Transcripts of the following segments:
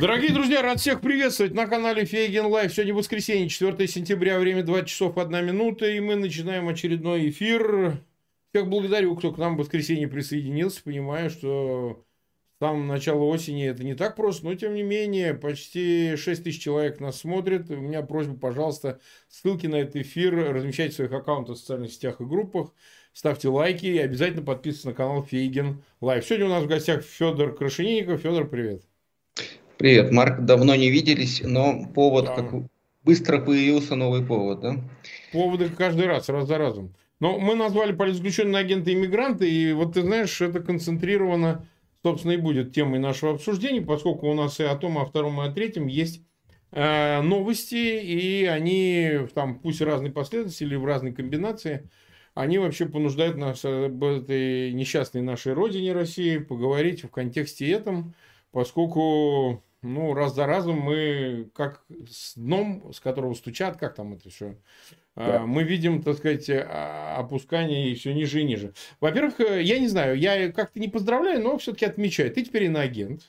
Дорогие друзья, рад всех приветствовать на канале Фейгин Live. Сегодня воскресенье, 4 сентября, время 20 часов 1 минута, и мы начинаем очередной эфир. Всех благодарю, кто к нам в воскресенье присоединился. Понимаю, что с самого начала осени это не так просто, но тем не менее, почти 6 тысяч человек нас смотрят. У меня просьба, пожалуйста, ссылки на этот эфир размещайте в своих аккаунтах в социальных сетях и группах. Ставьте лайки и обязательно подписывайтесь на канал Фейгин Live. Сегодня у нас в гостях Федор Крашенинников. Федор, привет. Привет, Марк. Давно не виделись, но повод, да. как быстро появился новый повод, да? Поводы каждый раз, раз за разом. Но мы назвали политзаключенные агенты иммигранты, и вот ты знаешь, это концентрировано, собственно, и будет темой нашего обсуждения, поскольку у нас и о том, и о втором, и о третьем есть э, новости, и они там, пусть в разной последовательности или в разной комбинации, они вообще понуждают нас об этой несчастной нашей родине России поговорить в контексте этом, поскольку ну, раз за разом мы, как с дном, с которого стучат, как там это все, а, да. мы видим, так сказать, а, опускание все ниже и ниже. Во-первых, э, я не знаю, я как-то не поздравляю, но все-таки отмечаю, ты теперь иноагент.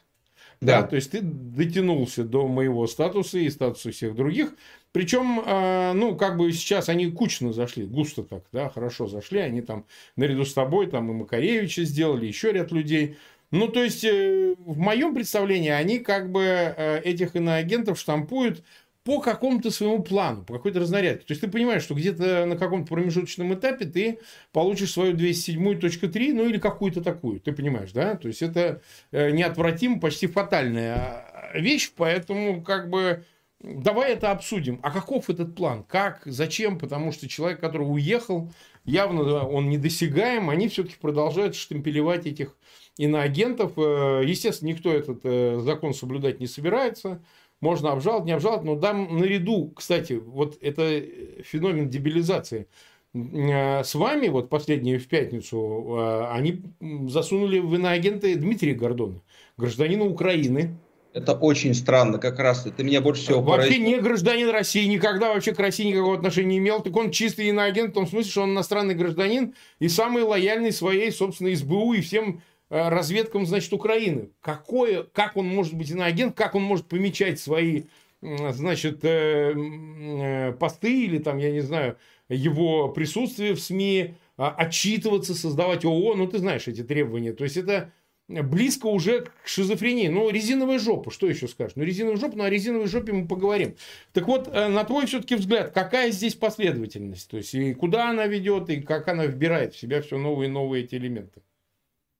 Да. да, то есть ты дотянулся до моего статуса и статуса всех других. Причем, а, ну, как бы сейчас они кучно зашли, густо так, да, хорошо зашли. Они там наряду с тобой там и Макаревича сделали, еще ряд людей. Ну, то есть, э, в моем представлении, они как бы э, этих иноагентов штампуют по какому-то своему плану, по какой-то разнарядке. То есть, ты понимаешь, что где-то на каком-то промежуточном этапе ты получишь свою 207.3, ну, или какую-то такую. Ты понимаешь, да? То есть, это э, неотвратимо, почти фатальная а, вещь, поэтому, как бы, давай это обсудим. А каков этот план? Как? Зачем? Потому что человек, который уехал, явно он недосягаем, они все-таки продолжают штемпелевать этих иноагентов. Э, естественно, никто этот э, закон соблюдать не собирается. Можно обжаловать, не обжаловать, но дам наряду, кстати, вот это феномен дебилизации. Э, с вами, вот последнюю в пятницу, они засунули в иноагенты Дмитрия Гордона, гражданина Украины, это очень странно, как раз это меня больше всего Вообще поразило. не гражданин России, никогда вообще к России никакого отношения не имел. Так он чистый иноагент в том смысле, что он иностранный гражданин и самый лояльный своей, собственно, СБУ и всем Э, разведкам, значит, Украины. Какое, как он может быть иноагент, как он может помечать свои, значит, э, э, посты или там, я не знаю, его присутствие в СМИ, а, отчитываться, создавать ООО, ну, ты знаешь эти требования. То есть, это близко уже к шизофрении. Ну, резиновая жопа, что еще скажешь? Ну, резиновая жопа, ну, о резиновой жопе мы поговорим. Так вот, на твой все-таки взгляд, какая здесь последовательность? То есть, и куда она ведет, и как она вбирает в себя все новые и новые эти элементы?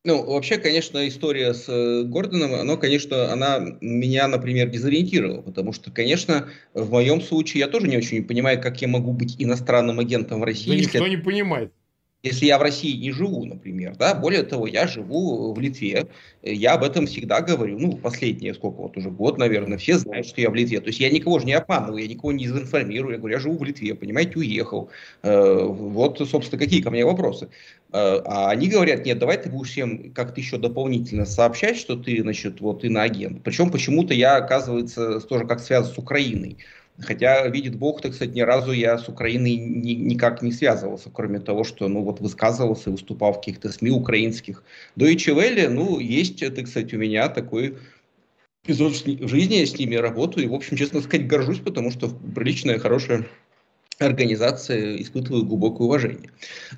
Ну, вообще, конечно, история с э, Гордоном, она, конечно, она меня, например, дезориентировала, потому что, конечно, в моем случае я тоже не очень понимаю, как я могу быть иностранным агентом в России. Да никто не понимает если я в России не живу, например, да, более того, я живу в Литве, я об этом всегда говорю, ну, последние сколько, вот уже год, наверное, все знают, что я в Литве, то есть я никого же не обманываю, я никого не дезинформирую, я говорю, я живу в Литве, понимаете, уехал, э, вот, собственно, какие ко мне вопросы, э, а они говорят, нет, давай ты будешь всем как-то еще дополнительно сообщать, что ты, значит, вот иноагент, причем почему-то я, оказывается, тоже как связан с Украиной, Хотя, видит Бог, так сказать, ни разу я с Украиной ни, никак не связывался, кроме того, что, ну, вот высказывался, выступал в каких-то СМИ украинских. Deutsche Welle, ну, есть, так сказать, у меня такой эпизод жизни, я с ними работаю, и, в общем, честно сказать, горжусь, потому что приличная, хорошая организация испытываю глубокое уважение.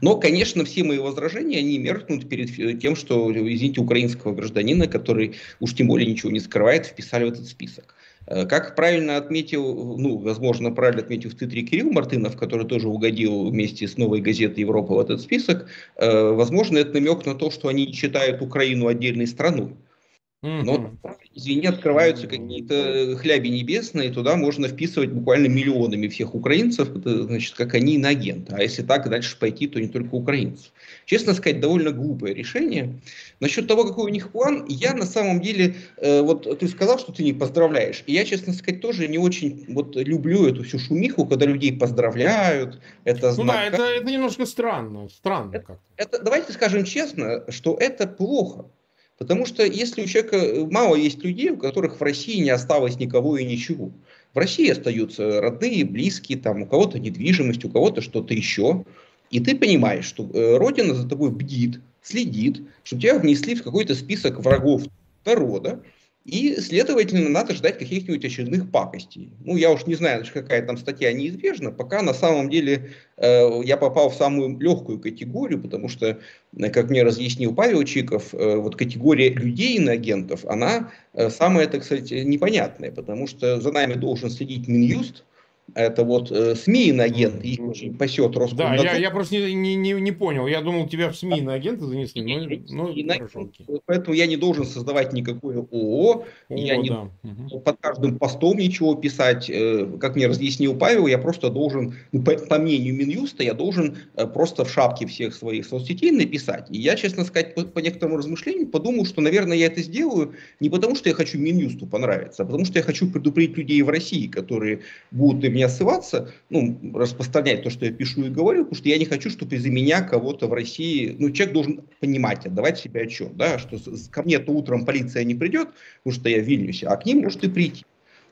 Но, конечно, все мои возражения, они меркнут перед тем, что, извините, украинского гражданина, который уж тем более ничего не скрывает, вписали в этот список. Э, как правильно отметил, ну, возможно, правильно отметил в Твиттере Кирилл Мартынов, который тоже угодил вместе с новой газетой Европа в этот список, э, возможно, это намек на то, что они считают Украину отдельной страной. Но, извини, открываются какие-то хляби небесные, туда можно вписывать буквально миллионами всех украинцев, это значит, как они на агента. А если так дальше пойти, то не только украинцев. Честно сказать, довольно глупое решение. Насчет того, какой у них план, я на самом деле, э, вот ты сказал, что ты не поздравляешь. И я, честно сказать, тоже не очень вот люблю эту всю шумиху, когда людей поздравляют. Это знак... Ну да, это, это немножко странно. Странно это, как-то. Это, давайте скажем честно, что это плохо. Потому что если у человека э, мало есть людей, у которых в России не осталось никого и ничего. В России остаются родные, близкие, там, у кого-то недвижимость, у кого-то что-то еще. И ты понимаешь, что э, Родина за тобой бдит, следит, что тебя внесли в какой-то список врагов народа, И, следовательно, надо ждать каких-нибудь очередных пакостей. Ну, я уж не знаю, какая там статья неизбежна, пока на самом деле э, я попал в самую легкую категорию, потому что, э, как мне разъяснил Павел Чиков, э, вот категория людей иноагентов, она э, самая, так сказать, непонятная, потому что за нами должен следить Минюст, это вот э, СМИ иноагенты, их очень пасет Роскомнадзор. Да, я, я просто не, не, не понял. Я думал, тебя в СМИ иноагенты занесли. Но, но, хорошо, поэтому я не должен создавать никакое ООО. О, я не да. угу. под каждым постом ничего писать. Э, как мне разъяснил Павел, я просто должен, ну, по, по мнению Минюста, я должен э, просто в шапке всех своих соцсетей написать. И я, честно сказать, по, по некоторому размышлению подумал, что, наверное, я это сделаю не потому, что я хочу Минюсту понравиться, а потому что я хочу предупредить людей в России, которые будут меня ссылаться, ну, распространять то, что я пишу и говорю, потому что я не хочу, чтобы из-за меня кого-то в России, ну, человек должен понимать, отдавать себе отчет, да, что ко мне-то утром полиция не придет, потому что я в Вильнюсе, а к ним может и прийти.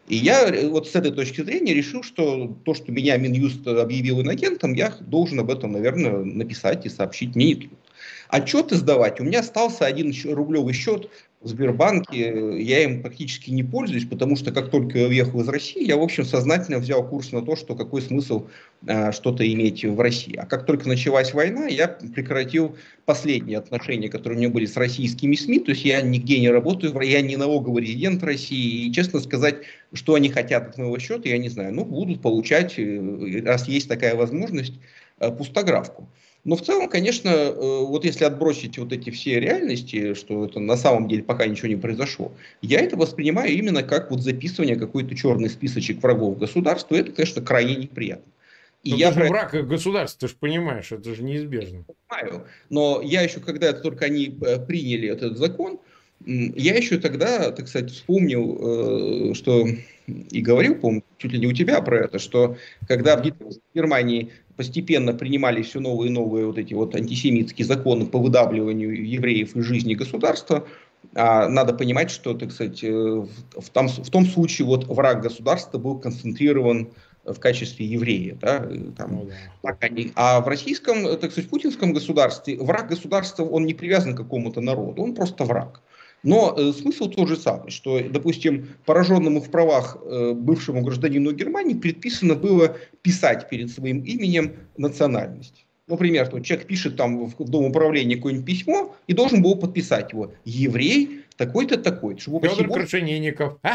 И я э, вот с этой точки зрения решил, что то, что меня Минюст объявил инагентом, я должен об этом, наверное, написать и сообщить. Мне отчеты сдавать. У меня остался один рублевый счет в Сбербанке, я им практически не пользуюсь, потому что как только я уехал из России, я, в общем, сознательно взял курс на то, что какой смысл э, что-то иметь в России. А как только началась война, я прекратил последние отношения, которые у меня были с российскими СМИ, то есть я нигде не работаю, я не налоговый резидент России, и, честно сказать, что они хотят от моего счета, я не знаю. Ну, будут получать, э, раз есть такая возможность, э, пустографку. Но в целом, конечно, э, вот если отбросить вот эти все реальности, что это на самом деле пока ничего не произошло, я это воспринимаю именно как вот записывание какой-то черный списочек врагов государства. Это, конечно, крайне неприятно. И но я ты же враг государства, ты же понимаешь, это же неизбежно. Я понимаю, но я еще, когда это только они э, приняли этот закон, я еще тогда, так сказать, вспомнил, э, что и говорил, помню, чуть ли не у тебя про это, что когда в Германии постепенно принимались все новые и новые вот эти вот антисемитские законы по выдавливанию евреев из жизни государства, а надо понимать, что, так сказать, э, в, там, в том случае вот враг государства был концентрирован в качестве еврея. Да, там, ну, да. Так они, а в российском, так сказать, путинском государстве враг государства, он не привязан к какому-то народу, он просто враг. Но э, смысл тот же самый, что, допустим, пораженному в правах э, бывшему гражданину Германии предписано было писать перед своим именем национальность. Например, то человек пишет там в, в Дом управления какое-нибудь письмо и должен был подписать его «Еврей такой-то такой». Чтобы Федор. Крашенинников.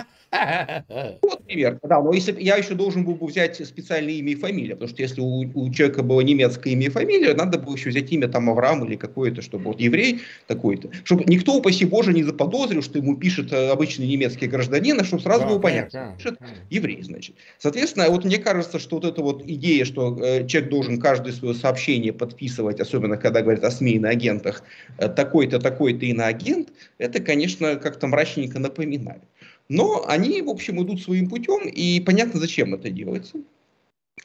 Вот пример. Да, но если я еще должен был бы взять специальное имя и фамилия, потому что если у, у человека было немецкое имя и фамилия, надо было еще взять имя там Авраам или какое-то, чтобы вот еврей такой-то. Чтобы никто, упаси Боже, не заподозрил, что ему пишет э, обычный немецкий гражданин, а чтобы сразу да, было понятно. Да, пишет да. еврей, значит. Соответственно, вот мне кажется, что вот эта вот идея, что э, человек должен каждое свое сообщение подписывать, особенно когда говорят о СМИ и на агентах, э, такой-то, такой-то и на агент, это, конечно, как-то мрачненько напоминает. Но они, в общем, идут своим путем, и понятно, зачем это делается.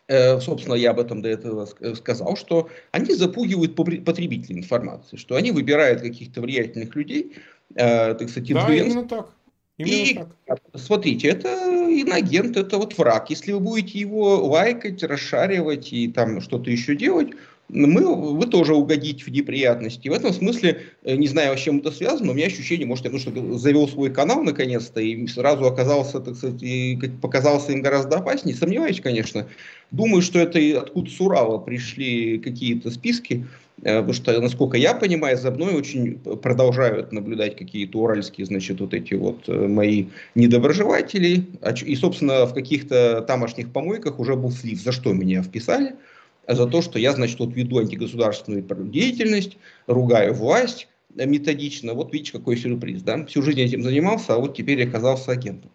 Э, собственно, я об этом до этого сказал, что они запугивают потребителей информации, что они выбирают каких-то влиятельных людей, э, так сказать, Да, именно так. Именно и так. смотрите, это инагент, это вот враг. Если вы будете его лайкать, расшаривать и там что-то еще делать, мы, вы тоже угодите в неприятности. В этом смысле, э, не знаю, с чем это связано, но у меня ощущение, может, я ну, что завел свой канал наконец-то и сразу оказался, так сказать, и показался им гораздо опаснее. Сомневаюсь, конечно. Думаю, что это откуда с Урала пришли какие-то списки, э, потому что, насколько я понимаю, за мной очень продолжают наблюдать какие-то уральские, значит, вот эти вот э, мои недоброжелатели. И, собственно, в каких-то тамошних помойках уже был слив, за что меня вписали за то, что я, значит, вот веду антигосударственную деятельность, ругаю власть методично. Вот видите, какой сюрприз, да? Всю жизнь этим занимался, а вот теперь оказался агентом.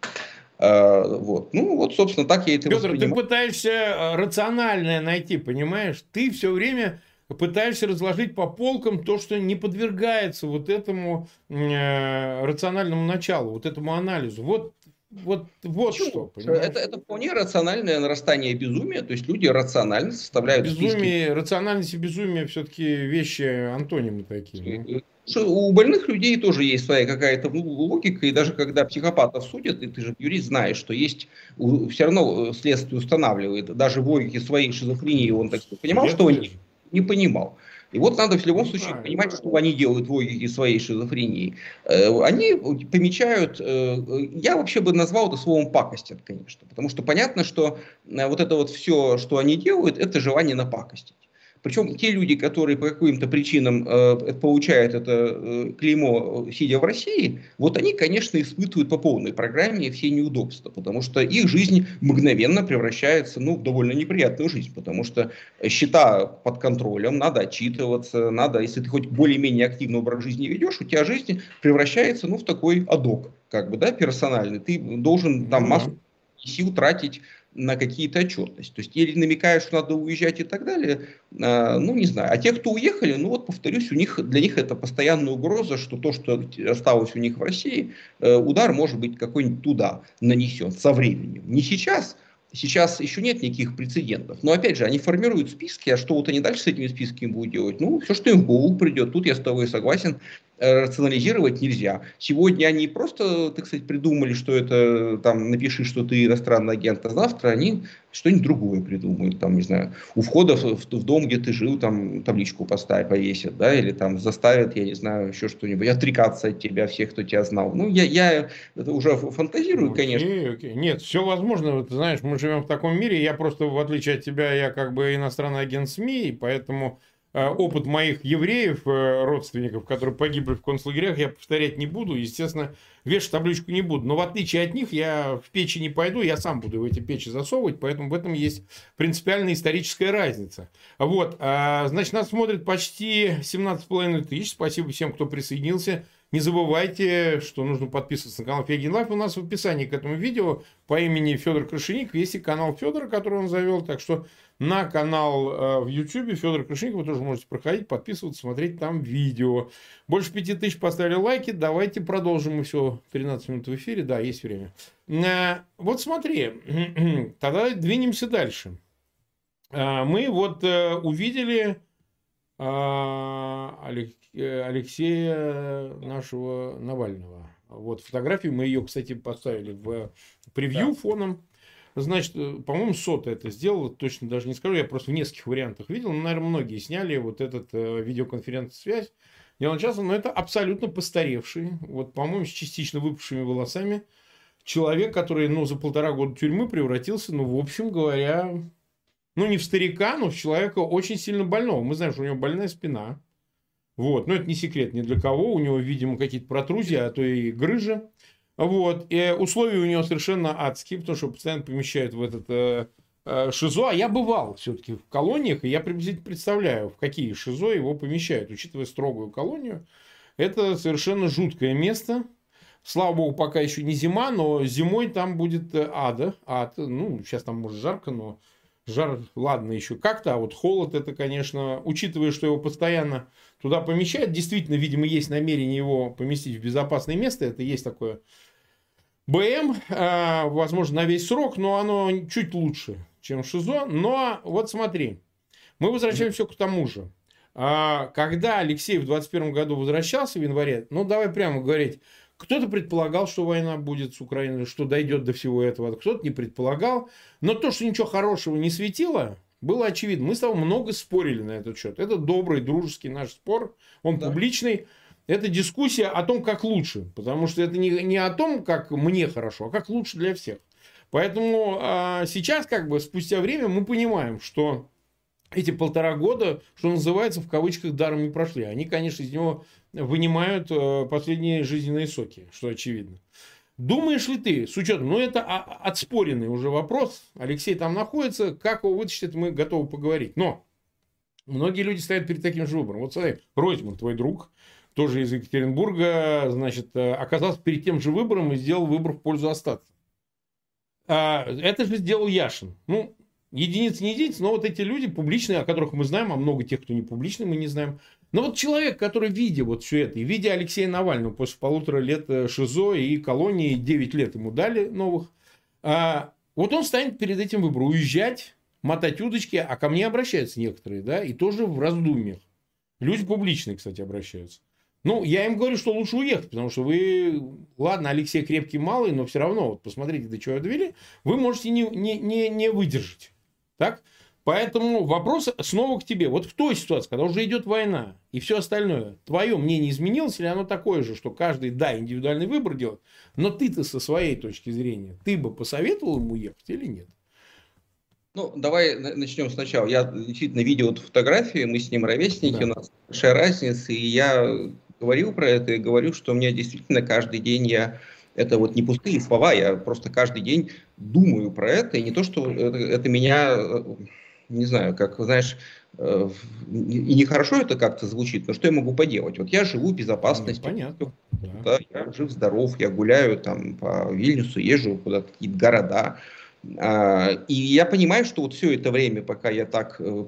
А, вот. Ну, вот, собственно, так я это Петр, воспринимаю. ты пытаешься э, рациональное найти, понимаешь? Ты все время пытаешься разложить по полкам то, что не подвергается вот этому э, рациональному началу, вот этому анализу. Вот вот, вот что. Понимаешь? Это, это вполне рациональное нарастание безумия. То есть люди рационально составляют Безумие, списки. рациональность и безумие все-таки вещи антонимы такие. Ну. У больных людей тоже есть своя какая-то логика, и даже когда психопатов судят, и ты же юрист знаешь, что есть, все равно следствие устанавливает, даже в логике своей шизофрении он так понимал, Я что он не, не понимал. И вот надо в любом ну, случае понимать, что они делают в логике своей шизофрении. Э, они помечают, э, я вообще бы назвал это словом пакостят, конечно, потому что понятно, что э, вот это вот все, что они делают, это желание напакостить. Причем те люди, которые по каким-то причинам э, получают это э, клеймо, э, сидя в России, вот они, конечно, испытывают по полной программе все неудобства, потому что их жизнь мгновенно превращается ну, в довольно неприятную жизнь, потому что счета под контролем, надо отчитываться, надо, если ты хоть более-менее активный образ жизни ведешь, у тебя жизнь превращается ну, в такой адок, как бы, да, персональный. Ты должен там массу сил тратить на какие-то отчетности. То есть или намекаешь, что надо уезжать и так далее, э, ну не знаю. А те, кто уехали, ну вот повторюсь, у них, для них это постоянная угроза, что то, что осталось у них в России, э, удар может быть какой-нибудь туда нанесен со временем. Не сейчас, Сейчас еще нет никаких прецедентов. Но опять же, они формируют списки, а что вот они дальше с этими списками будут делать? Ну, все, что им в голову придет. Тут я с тобой согласен. Э, рационализировать нельзя. Сегодня они просто, так сказать, придумали, что это, там, напиши, что ты иностранный агент, а завтра они что-нибудь другое придумают, там, не знаю, у входа в, в дом, где ты жил, там, табличку поставь, повесят, да, или там заставят, я не знаю, еще что-нибудь, отрекаться от тебя, всех, кто тебя знал. Ну, я, я это уже фантазирую, окей, конечно. Окей. Нет, все возможно, ты знаешь, мы живем в таком мире, я просто, в отличие от тебя, я как бы иностранный агент СМИ, поэтому Э, опыт моих евреев, э, родственников, которые погибли в концлагерях, я повторять не буду. Естественно, вешать табличку не буду. Но в отличие от них, я в печи не пойду, я сам буду в эти печи засовывать, поэтому в этом есть принципиальная историческая разница. Вот, а, значит, нас смотрит почти 17,5 тысяч. Спасибо всем, кто присоединился. Не забывайте, что нужно подписываться на канал Фейгин Live. У нас в описании к этому видео по имени Федор Крашенинников есть и канал Федора, который он завел. Так что на канал э, в YouTube Федор Крашенинников вы тоже можете проходить, подписываться, смотреть там видео. Больше пяти тысяч поставили лайки. Давайте продолжим. Мы все 13 минут в эфире. Да, есть время. Э, вот смотри. Тогда двинемся дальше. Э, мы вот увидели Алексея нашего Навального. Вот фотографию, мы ее, кстати, поставили в превью да. фоном. Значит, э, по-моему, Сота это сделала, точно даже не скажу, я просто в нескольких вариантах видел, но, наверное, многие сняли вот этот э, видеоконференц-связь. Дело часто, но это абсолютно постаревший, вот, по-моему, с частично выпавшими волосами, человек, который, ну, за полтора года тюрьмы превратился, ну, в общем говоря, ну, не в старика, но в человека очень сильно больного. Мы знаем, что у него больная спина, вот. Но это не секрет ни для кого. У него, видимо, какие-то протрузии, а то и грыжи. Вот. И условия у него совершенно адские, потому что постоянно помещают в этот э, э, ШИЗО. А я бывал все-таки в колониях, и я приблизительно представляю, в какие ШИЗО его помещают. Учитывая строгую колонию, это совершенно жуткое место. Слава богу, пока еще не зима, но зимой там будет э, ада. Ад. Ну, сейчас там может жарко, но жар, ладно, еще как-то, а вот холод это, конечно, учитывая, что его постоянно туда помещают, действительно, видимо, есть намерение его поместить в безопасное место, это есть такое БМ, а, возможно, на весь срок, но оно чуть лучше, чем ШИЗО, но вот смотри, мы возвращаемся к тому же. А, когда Алексей в 21 году возвращался в январе, ну, давай прямо говорить, кто-то предполагал, что война будет с Украиной, что дойдет до всего этого, кто-то не предполагал. Но то, что ничего хорошего не светило, было очевидно. Мы с тобой много спорили на этот счет. Это добрый, дружеский наш спор. Он да. публичный. Это дискуссия о том, как лучше. Потому что это не, не о том, как мне хорошо, а как лучше для всех. Поэтому а, сейчас, как бы, спустя время, мы понимаем, что эти полтора года, что называется, в кавычках даром не прошли. Они, конечно, из него вынимают э, последние жизненные соки, что очевидно. Думаешь ли ты, с учетом, ну это отспоренный уже вопрос, Алексей там находится, как его вытащить, мы готовы поговорить. Но многие люди стоят перед таким же выбором. Вот смотри, Ройзман, твой друг, тоже из Екатеринбурга, значит, э, оказался перед тем же выбором и сделал выбор в пользу остаться. А, это же сделал Яшин. Ну, единицы не единицы, но вот эти люди публичные, о которых мы знаем, а много тех, кто не публичный, мы не знаем. Но вот человек, который, видя вот все это, и видя Алексея Навального после полутора лет э, ШИЗО и колонии, 9 лет ему дали новых, а, вот он станет перед этим выбором, уезжать, мотать удочки, а ко мне обращаются некоторые, да, и тоже в раздумьях. Люди публичные, кстати, обращаются. Ну, я им говорю, что лучше уехать, потому что вы, ладно, Алексей крепкий малый, но все равно, вот посмотрите, до чего довели, вы можете не, не, не, не выдержать. Так? Поэтому вопрос снова к тебе. Вот в той ситуации, когда уже идет война и все остальное, твое мнение изменилось или оно такое же, что каждый, да, индивидуальный выбор делает, но ты-то со своей точки зрения, ты бы посоветовал ему ехать или нет? Ну, давай начнем сначала. Я действительно видел эту фотографию, мы с ним ровесники, да. у нас большая разница, и я говорил про это и говорю, что у меня действительно каждый день я это вот не пустые слова, я просто каждый день думаю про это, и не то, что это, это меня э, не знаю, как, знаешь, э, и нехорошо это как-то звучит, но что я могу поделать? Вот я живу в безопасности. Ну, понятно. Да. я жив-здоров, я гуляю там по Вильнюсу, езжу куда-то, какие-то города. А, и я понимаю, что вот все это время, пока я так э,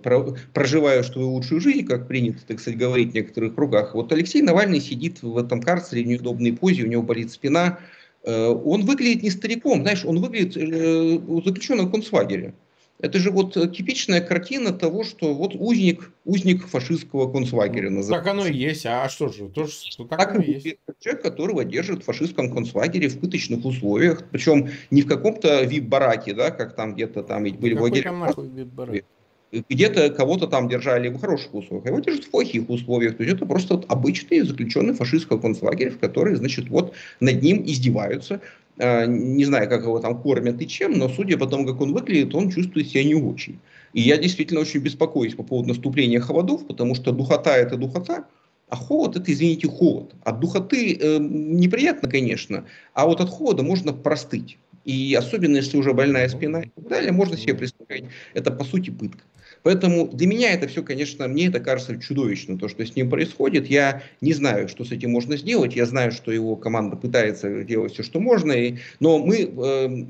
проживаю свою лучшую жизнь, как принято, так сказать, говорить в некоторых кругах, вот Алексей Навальный сидит в этом карцере в неудобной позе, у него болит спина, э, он выглядит не стариком, знаешь, он выглядит заключенным в концлагере. Это же вот э, типичная картина того, что вот узник, узник фашистского концлагеря называется. Так оно и есть, а что же? То, что так, так оно и есть. Человек, которого держат в фашистском концлагере в пыточных условиях, причем не в каком-то вип-бараке, да, как там где-то там были Какой там нахуй вип-барак? где-то кого-то там держали в хороших условиях, а его держат в плохих условиях. То есть это просто вот обычный заключенный фашистского концлагеря, в который, значит, вот над ним издеваются. А, не знаю, как его там кормят и чем, но судя по тому, как он выглядит, он чувствует себя не очень. И я действительно очень беспокоюсь по поводу наступления холодов, потому что духота это духота, а холод это, извините, холод. От духоты э, неприятно, конечно, а вот от холода можно простыть. И особенно, если уже больная спина и так далее, можно себе представить, это по сути пытка. Поэтому для меня это все, конечно, мне это кажется чудовищно, то, что с ним происходит. Я не знаю, что с этим можно сделать. Я знаю, что его команда пытается делать все, что можно. И, но мы, э,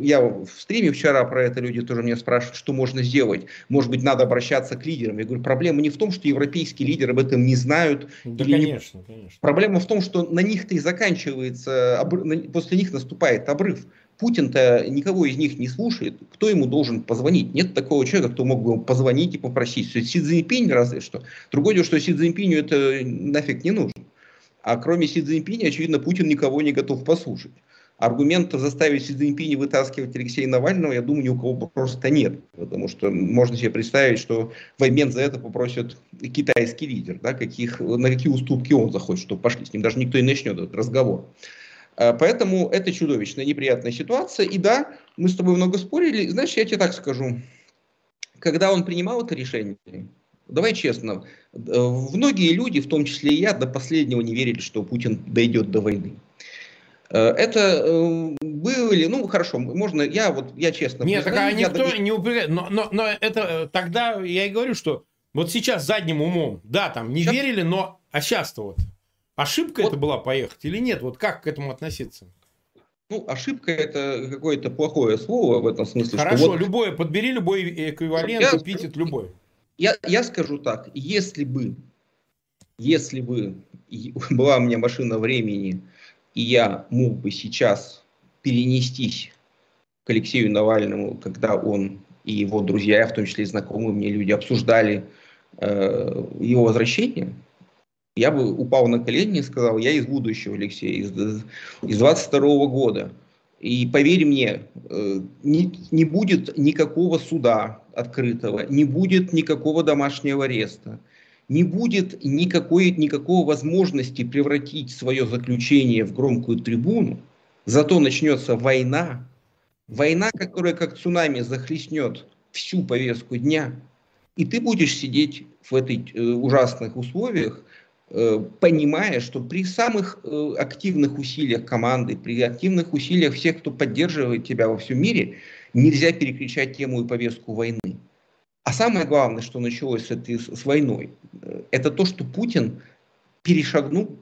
я в стриме вчера про это люди тоже меня спрашивают, что можно сделать. Может быть, надо обращаться к лидерам. Я говорю, проблема не в том, что европейские лидеры об этом не знают. Да, конечно, не... конечно. Проблема в том, что на них-то и заканчивается, после них наступает обрыв. Путин-то никого из них не слушает. Кто ему должен позвонить? Нет такого человека, кто мог бы ему позвонить и попросить. Си Цзиньпинь разве что. Другое дело, что Си Цзиньпиню это нафиг не нужно. А кроме Си Цзиньпиня, очевидно, Путин никого не готов послушать. Аргументов заставить Си Цзиньпиня вытаскивать Алексея Навального, я думаю, ни у кого просто нет. Потому что можно себе представить, что в обмен за это попросят китайский лидер, да, каких, на какие уступки он захочет, чтобы пошли. С ним даже никто и начнет этот разговор. Э, поэтому это чудовищная, неприятная ситуация. И да, мы с тобой много спорили. Знаешь, я тебе так скажу. Когда он принимал это решение, давай честно, э, многие люди, в том числе и я, до последнего не верили, что Путин дойдет до войны. Э, это были, ну хорошо, можно, я вот, я честно... Нет, так а никто доб... не упрекает, но, но, но это тогда я и говорю, что вот сейчас задним умом, да, там не сейчас... верили, но а сейчас-то вот Ошибка вот. это была поехать или нет? Вот как к этому относиться? Ну, ошибка это какое-то плохое слово в этом смысле. Хорошо, вот... любое, подбери любой эквивалент, я, эпитет любой. Я, я скажу так, если бы, если бы была у меня машина времени, и я мог бы сейчас перенестись к Алексею Навальному, когда он и его друзья, в том числе и знакомые мне люди, обсуждали э, его возвращение, я бы упал на колени и сказал, я из будущего, Алексей, из, из 22 -го года. И поверь мне, э, не, не будет никакого суда открытого, не будет никакого домашнего ареста, не будет никакой, никакого возможности превратить свое заключение в громкую трибуну, зато начнется война, война, которая как цунами захлестнет всю повестку дня, и ты будешь сидеть в этих э, ужасных условиях, понимая, что при самых э, активных усилиях команды, при активных усилиях всех, кто поддерживает тебя во всем мире, нельзя переключать тему и повестку войны. А самое главное, что началось с, этой, с войной, э, это то, что Путин перешагнул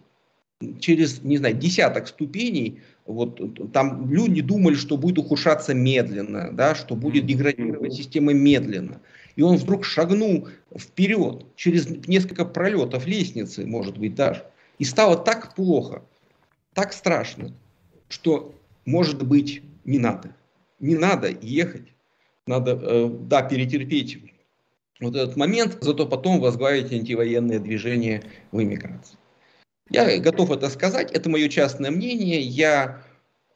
через, не знаю, десяток ступеней. Вот там люди думали, что будет ухудшаться медленно, да, что будет деградировать система медленно и он вдруг шагнул вперед через несколько пролетов лестницы, может быть, даже, и стало так плохо, так страшно, что, может быть, не надо. Не надо ехать. Надо, э, да, перетерпеть вот этот момент, зато потом возглавить антивоенное движение в эмиграции. Я готов это сказать, это мое частное мнение. Я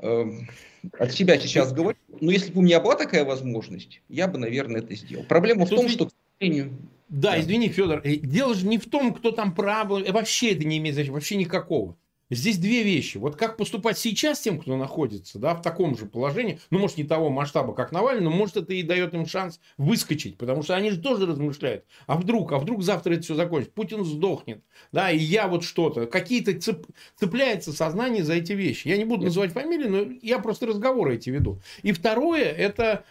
от себя сейчас говорю, но если бы у меня была такая возможность, я бы, наверное, это сделал. Проблема в том, что, к сожалению... Да, извини, Федор, э, дело же не в том, кто там прав, э, вообще это не имеет значения, вообще никакого. Здесь две вещи. Вот как поступать сейчас тем, кто находится да, в таком же положении, ну, может, не того масштаба, как Навальный, но, может, это и дает им шанс выскочить, потому что они же тоже размышляют. А вдруг, а вдруг завтра это все закончится? Путин сдохнет, да, и я вот что-то. Какие-то цеп... цепляется сознание за эти вещи. Я не буду называть фамилии, но я просто разговоры эти веду. И второе, это,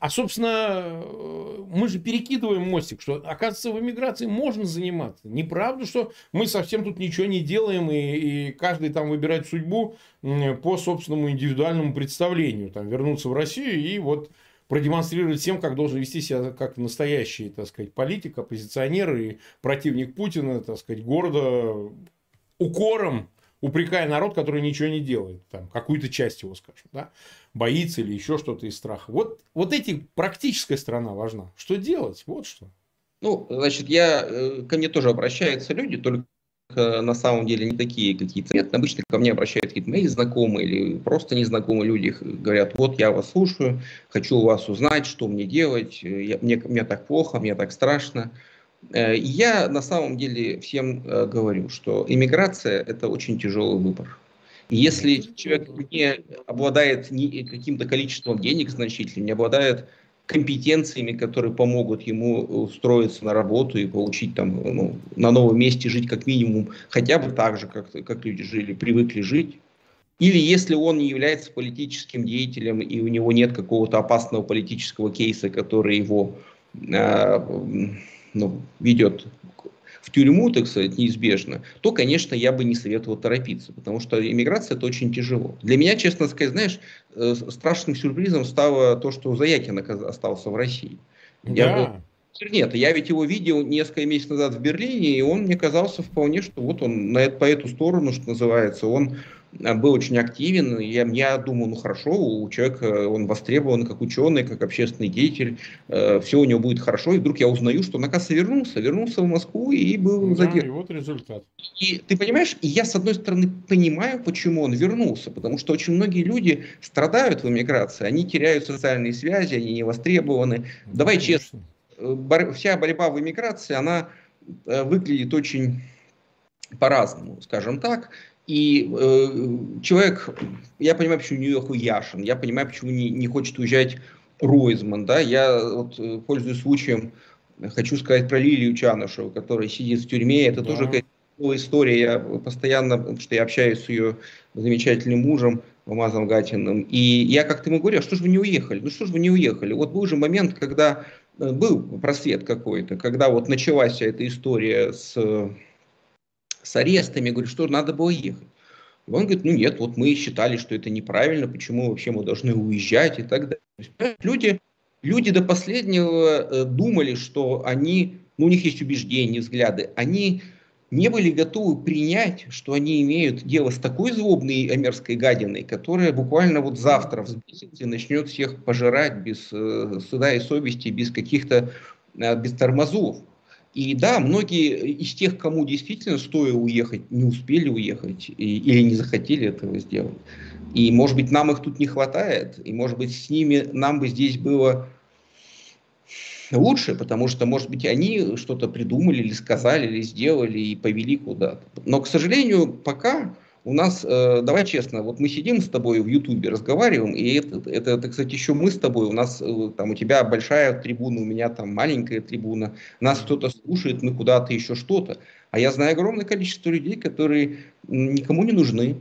а, собственно, мы же перекидываем мостик, что, оказывается, в эмиграции можно заниматься. Неправда, что мы совсем тут ничего не делаем и, и каждый там выбирать судьбу по собственному индивидуальному представлению. Там, вернуться в Россию и вот продемонстрировать всем, как должен вести себя как настоящий, так сказать, политик, оппозиционер и противник Путина, так сказать, города укором упрекая народ, который ничего не делает, там, какую-то часть его, скажем, да, боится или еще что-то из страха. Вот, вот эти практическая сторона важна. Что делать? Вот что. Ну, значит, я, э, ко мне тоже обращаются люди, только на самом деле не такие какие-то. Нет, обычно ко мне обращаются какие-то мои знакомые или просто незнакомые люди, говорят, вот я вас слушаю, хочу у вас узнать, что мне делать, я, мне, мне так плохо, мне так страшно. Э, и я на самом деле всем э, говорю, что иммиграция – это очень тяжелый выбор. Если человек не обладает каким-то количеством денег значительным, не обладает компетенциями, которые помогут ему устроиться на работу и получить там ну, на новом месте жить как минимум хотя бы так же, как, как люди жили, привыкли жить. Или если он не является политическим деятелем и у него нет какого-то опасного политического кейса, который его э, ну, ведет в тюрьму, так сказать, неизбежно, то, конечно, я бы не советовал торопиться, потому что иммиграция это очень тяжело. Для меня, честно сказать, знаешь, э, страшным сюрпризом стало то, что Заякин остался в России. Да. Я нет, я ведь его видел несколько месяцев назад в Берлине, и он мне казался вполне, что вот он на, по эту сторону, что называется, он был очень активен. Я, я думаю, ну хорошо, у человека он востребован как ученый, как общественный деятель, э, все у него будет хорошо. И вдруг я узнаю, что он, оказывается, вернулся, вернулся в Москву и был да, задержан. И вот результат. И ты понимаешь, и я с одной стороны понимаю, почему он вернулся, потому что очень многие люди страдают в эмиграции, они теряют социальные связи, они не востребованы. Да, Давай конечно. честно, э, бор- вся борьба в эмиграции, она э, выглядит очень по-разному, скажем так. И э, человек, я понимаю, почему Нью-Йорк уяшен, я понимаю, почему не, не хочет уезжать Ройзман, да, я вот, э, пользуясь случаем, хочу сказать про Лилию Чанышеву, которая сидит в тюрьме, это да. тоже какая-то история, я постоянно, потому что я общаюсь с ее замечательным мужем, Алмазом Гатиным, и я как-то ему говорю, а что же вы не уехали, ну что же вы не уехали, вот был же момент, когда э, был просвет какой-то, когда вот началась вся эта история с с арестами. Я говорю, что надо было ехать. И он говорит, ну нет, вот мы считали, что это неправильно, почему вообще мы должны уезжать и так далее. Люди, люди до последнего э, думали, что они, ну у них есть убеждения, взгляды, они не были готовы принять, что они имеют дело с такой злобной амерской гадиной, которая буквально вот завтра взбесится и начнет всех пожирать без э, суда и совести, без каких-то, э, без тормозов. И да, многие из тех, кому действительно стоило уехать, не успели уехать и, или не захотели этого сделать. И, может быть, нам их тут не хватает, и, может быть, с ними нам бы здесь было лучше, потому что, может быть, они что-то придумали или сказали, или сделали и повели куда-то. Но, к сожалению, пока у нас, э, давай честно, вот мы сидим с тобой в Ютубе, разговариваем, и это, это, это, кстати, еще мы с тобой, у нас э, там у тебя большая трибуна, у меня там маленькая трибуна, нас кто-то слушает, мы куда-то еще что-то. А я знаю огромное количество людей, которые никому не нужны,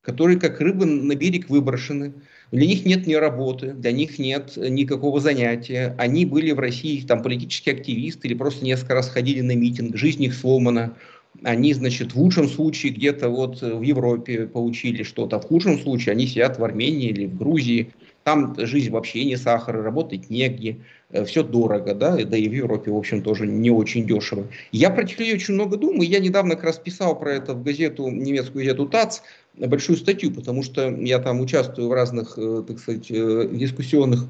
которые как рыбы на берег выброшены, для них нет ни работы, для них нет никакого занятия. Они были в России там политические активисты или просто несколько раз ходили на митинг, жизнь их сломана они, значит, в лучшем случае где-то вот в Европе получили что-то, в худшем случае они сидят в Армении или в Грузии, там жизнь вообще не сахар, работать негде, э, все дорого, да, да и в Европе, в общем, тоже не очень дешево. Я про людей очень много думаю, я недавно как раз писал про это в газету, немецкую газету ТАЦ, большую статью, потому что я там участвую в разных, э, так сказать, э, дискуссионных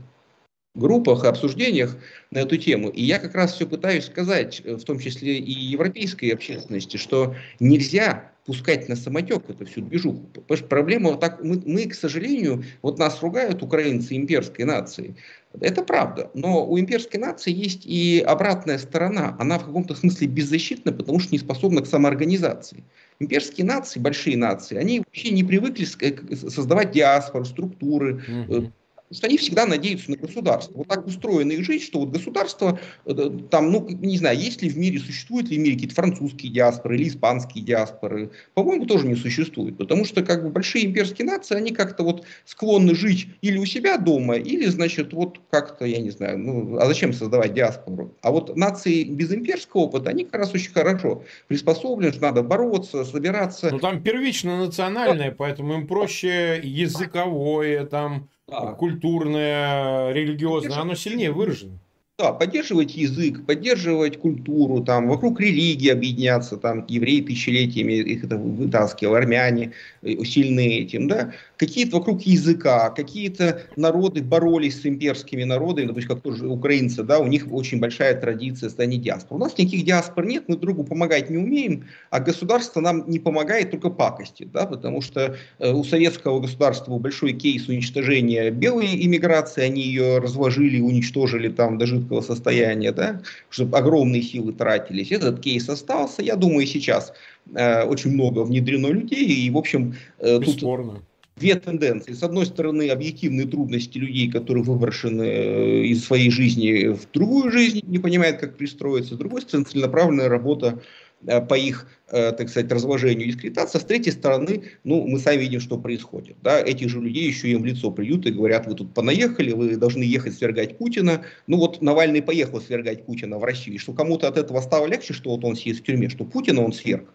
группах, обсуждениях на эту тему. И я как раз все пытаюсь сказать, в том числе и европейской общественности, что нельзя пускать на самотек эту всю движуху. Потому что проблема вот так, мы, мы, к сожалению, вот нас ругают украинцы имперской нации. Это правда. Но у имперской нации есть и обратная сторона. Она в каком-то смысле беззащитна, потому что не способна к самоорганизации. Имперские нации, большие нации, они вообще не привыкли создавать диаспору, структуры, угу Потому что они всегда надеются на государство. Вот так устроена их жизнь, что вот государство, э, там, ну, не знаю, есть ли в мире, существуют ли в мире какие-то французские диаспоры или испанские диаспоры. По-моему, тоже не существует. Потому что как бы большие имперские нации, они как-то вот склонны жить или у себя дома, или, значит, вот как-то, я не знаю, ну, а зачем создавать диаспору? А вот нации без имперского опыта, они как раз очень хорошо приспособлены, что надо бороться, собираться. Ну, там первично национальное, поэтому им проще языковое, там, да. культурное, религиозное, оно сильнее выражено. Да, поддерживать язык, поддерживать культуру, там, вокруг религии объединяться, там, евреи тысячелетиями их это вытаскивали, армяне э, сильны этим, да, какие-то вокруг языка, какие-то народы боролись с имперскими народами, допустим, как тоже украинцы, да, у них очень большая традиция создания диаспор. У нас никаких диаспор нет, мы другу помогать не умеем, а государство нам не помогает только пакости, да, потому что э, у советского государства большой кейс уничтожения белой иммиграции, они ее разложили, уничтожили там даже жидкого состояния, да, чтобы огромные силы тратились. Этот кейс остался, я думаю, сейчас э, очень много внедрено людей, и, в общем, э, Бесспорно. тут две тенденции. С одной стороны, объективные трудности людей, которые выброшены э, из своей жизни в другую жизнь, не понимают, как пристроиться. С другой стороны, целенаправленная работа по их, э, так сказать, разложению дискретации. С третьей стороны, ну, мы сами видим, что происходит. Да? Этих же людей еще им в лицо приют и говорят, вы тут понаехали, вы должны ехать свергать Путина. Ну вот Навальный поехал свергать Путина в Россию. Что кому-то от этого стало легче, что вот он сидит в тюрьме, что Путина он сверг.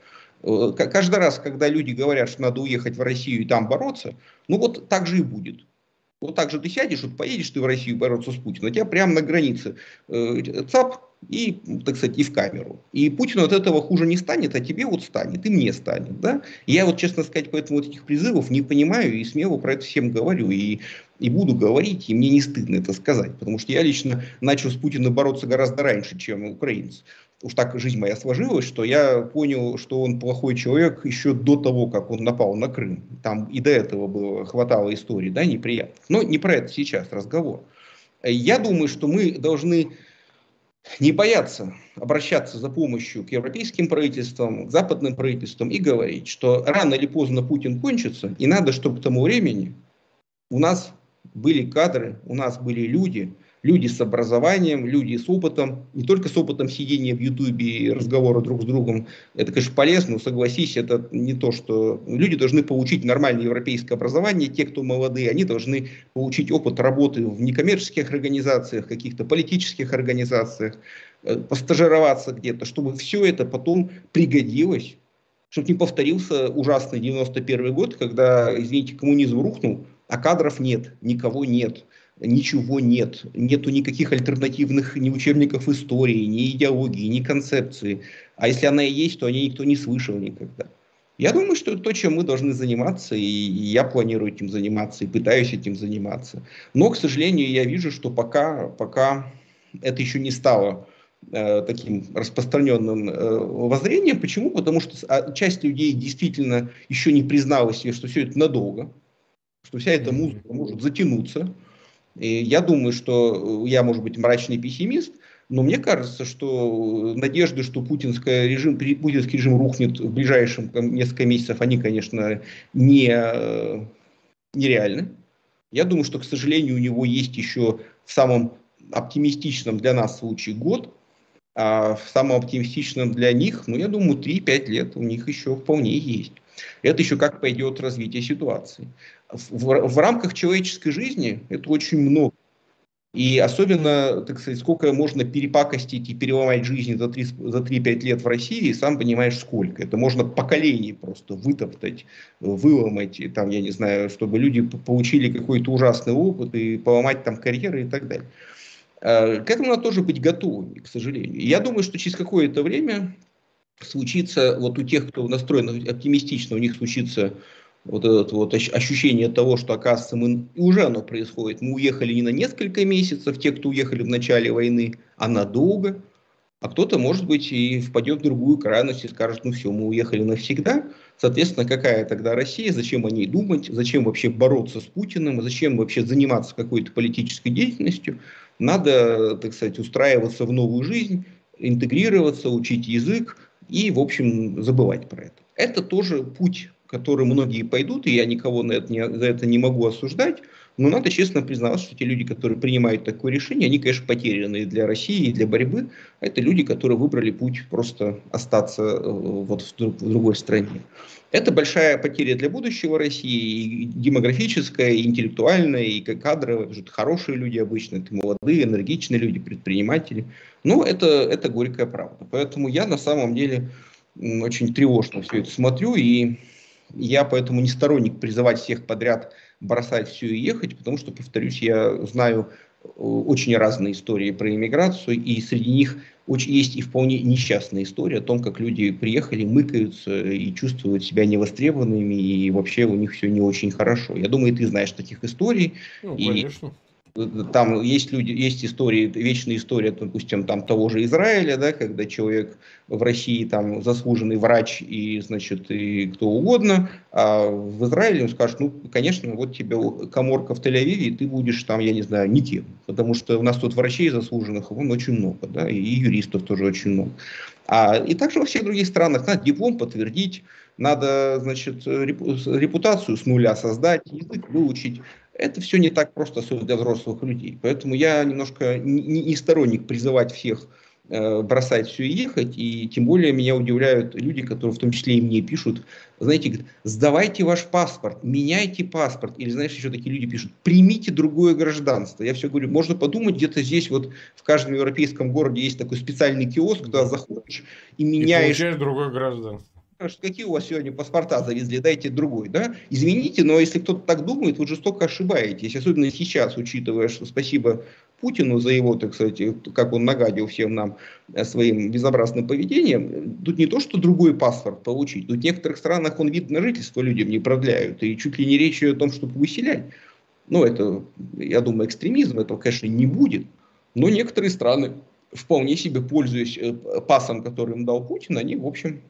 Э, каждый раз, когда люди говорят, что надо уехать в Россию и там бороться, ну вот так же и будет. Вот так же ты сядешь, вот поедешь ты в Россию бороться с Путиным, тебя прямо на границе э, ЦАП и, так сказать, и в камеру. И Путину от этого хуже не станет, а тебе вот станет, и мне станет. Да? я вот, честно сказать, поэтому вот этих призывов не понимаю и смело про это всем говорю. И, и буду говорить, и мне не стыдно это сказать, потому что я лично начал с Путиным бороться гораздо раньше, чем украинцы уж так жизнь моя сложилась, что я понял, что он плохой человек еще до того, как он напал на Крым. Там и до этого было, хватало историй, да, неприятных. Но не про это сейчас разговор. Я думаю, что мы должны не бояться обращаться за помощью к европейским правительствам, к западным правительствам и говорить, что рано или поздно Путин кончится, и надо, чтобы к тому времени у нас были кадры, у нас были люди, люди с образованием, люди с опытом, не только с опытом сидения в Ютубе и разговора друг с другом. Это, конечно, полезно, но согласись, это не то, что... Люди должны получить нормальное европейское образование, те, кто молодые, они должны получить опыт работы в некоммерческих организациях, каких-то политических организациях, э, постажироваться где-то, чтобы все это потом пригодилось, чтобы не повторился ужасный 91 год, когда, извините, коммунизм рухнул, а кадров нет, никого нет ничего нет, нету никаких альтернативных ни учебников истории, ни идеологии, ни концепции. А если она и есть, то о ней никто не слышал никогда. Я думаю, что это то, чем мы должны заниматься, и я планирую этим заниматься, и пытаюсь этим заниматься. Но, к сожалению, я вижу, что пока, пока это еще не стало э, таким распространенным э, воззрением. Почему? Потому что а, часть людей действительно еще не призналась себе, что все это надолго, что вся эта музыка может затянуться, и я думаю, что э, я, может быть, мрачный пессимист, но мне кажется, что надежды, что путинский режим, путинский режим рухнет в ближайшем несколько месяцев, они, конечно, не, э, нереальны. Я думаю, что, к сожалению, у него есть еще в самом оптимистичном для нас случае год, а в самом оптимистичном для них, ну, я думаю, 3-5 лет у них еще вполне есть. Это еще как пойдет развитие ситуации в, в рамках человеческой жизни это очень много. И особенно, так сказать, сколько можно перепакостить и переломать жизнь за 3-5 лет в России, сам понимаешь, сколько. Это можно поколений просто вытоптать, выломать, и, там, я не знаю, чтобы люди получили какой-то ужасный опыт и поломать там карьеры и так далее. А, к этому надо тоже быть готовыми, к сожалению. Я думаю, что через какое-то время случится, вот у тех, кто настроен оптимистично, у них случится вот это вот ощущение того, что, оказывается, мы, уже оно происходит. Мы уехали не на несколько месяцев, те, кто уехали в начале войны, а надолго. А кто-то, может быть, и впадет в другую крайность и скажет, ну все, мы уехали навсегда. Соответственно, какая тогда Россия, зачем о ней думать, зачем вообще бороться с Путиным, зачем вообще заниматься какой-то политической деятельностью. Надо, так сказать, устраиваться в новую жизнь, интегрироваться, учить язык и, в общем, забывать про это. Это тоже путь, который многие пойдут, и я никого на это не, за это не могу осуждать. Но надо честно признавать, что те люди, которые принимают такое решение, они, конечно, потерянные для России и для борьбы. А это люди, которые выбрали путь просто остаться э, вот в, в другой стране. Это большая потеря для будущего России, и демографическая, и интеллектуальная, и кадровая. Потому это хорошие люди обычно, это молодые, энергичные люди, предприниматели. Но это, это горькая правда. Поэтому я на самом деле очень тревожно все это смотрю, и я поэтому не сторонник призывать всех подряд бросать все и ехать, потому что, повторюсь, я знаю э, очень разные истории про иммиграцию, и среди них очень, есть и вполне несчастная история о том, как люди приехали, мыкаются и чувствуют себя невостребованными, и вообще у них все не очень хорошо. Я думаю, ты знаешь таких историй. Ну, и конечно там есть люди, есть истории, вечная история, допустим, там того же Израиля, да, когда человек в России там заслуженный врач и, значит, и кто угодно, а в Израиле он скажет, ну, конечно, вот тебе коморка в Тель-Авиве, и ты будешь там, я не знаю, не тем, потому что у нас тут врачей заслуженных, вон очень много, да, и юристов тоже очень много. А, и также во всех других странах надо диплом подтвердить, надо, значит, репутацию с нуля создать, язык выучить. Это все не так просто, особенно для взрослых людей. Поэтому я немножко не, не сторонник призывать всех э, бросать все и ехать. И тем более меня удивляют люди, которые в том числе и мне пишут, знаете, говорят, сдавайте ваш паспорт, меняйте паспорт. Или, знаешь, еще такие люди пишут, примите другое гражданство. Я все говорю, можно подумать, где-то здесь вот в каждом европейском городе есть такой специальный киоск, куда заходишь и меняешь... И другое гражданство какие у вас сегодня паспорта завезли, дайте другой, да? Извините, но если кто-то так думает, вы жестоко ошибаетесь, особенно сейчас, учитывая, что спасибо Путину за его, так сказать, как он нагадил всем нам э, своим безобразным поведением, тут не то, что другой паспорт получить, тут в некоторых странах он вид на жительство людям не продляют, и чуть ли не речь о том, чтобы выселять. Ну, это, я думаю, экстремизм, этого, конечно, не будет, но некоторые страны, вполне себе пользуясь э, пасом, который им дал Путин, они, в общем,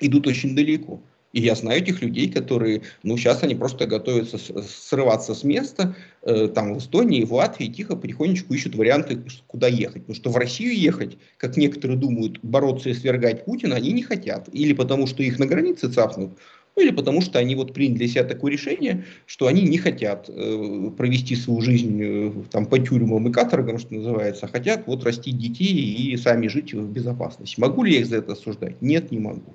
идут очень далеко. И я знаю этих людей, которые, ну, сейчас они просто готовятся срываться с места, э, там, в Эстонии, в Латвии, тихо, потихонечку ищут варианты, куда ехать. Потому что в Россию ехать, как некоторые думают, бороться и свергать Путина, они не хотят. Или потому, что их на границе цапнут, ну, или потому, что они вот приняли для себя такое решение, что они не хотят э, провести свою жизнь э, там, по тюрьмам и каторгам, что называется, а хотят вот растить детей и сами жить в безопасности. Могу ли я их за это осуждать? Нет, не могу.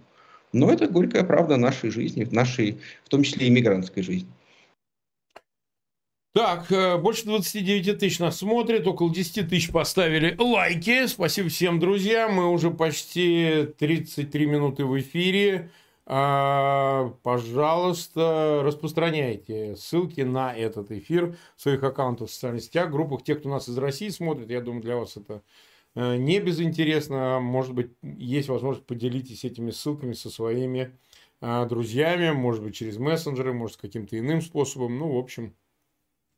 Но это горькая правда нашей жизни, нашей, в том числе иммигрантской жизни. Так, э, больше 29 тысяч нас смотрит, около 10 тысяч поставили лайки. Спасибо всем, друзья. Мы уже почти 33 минуты в эфире. А, пожалуйста, распространяйте ссылки на этот эфир в своих аккаунтах в социальных сетях, группах тех, кто нас из России смотрит. Я думаю, для вас это не безинтересно. Может быть, есть возможность поделитесь этими ссылками со своими э, друзьями, может быть, через мессенджеры, может, каким-то иным способом. Ну, в общем,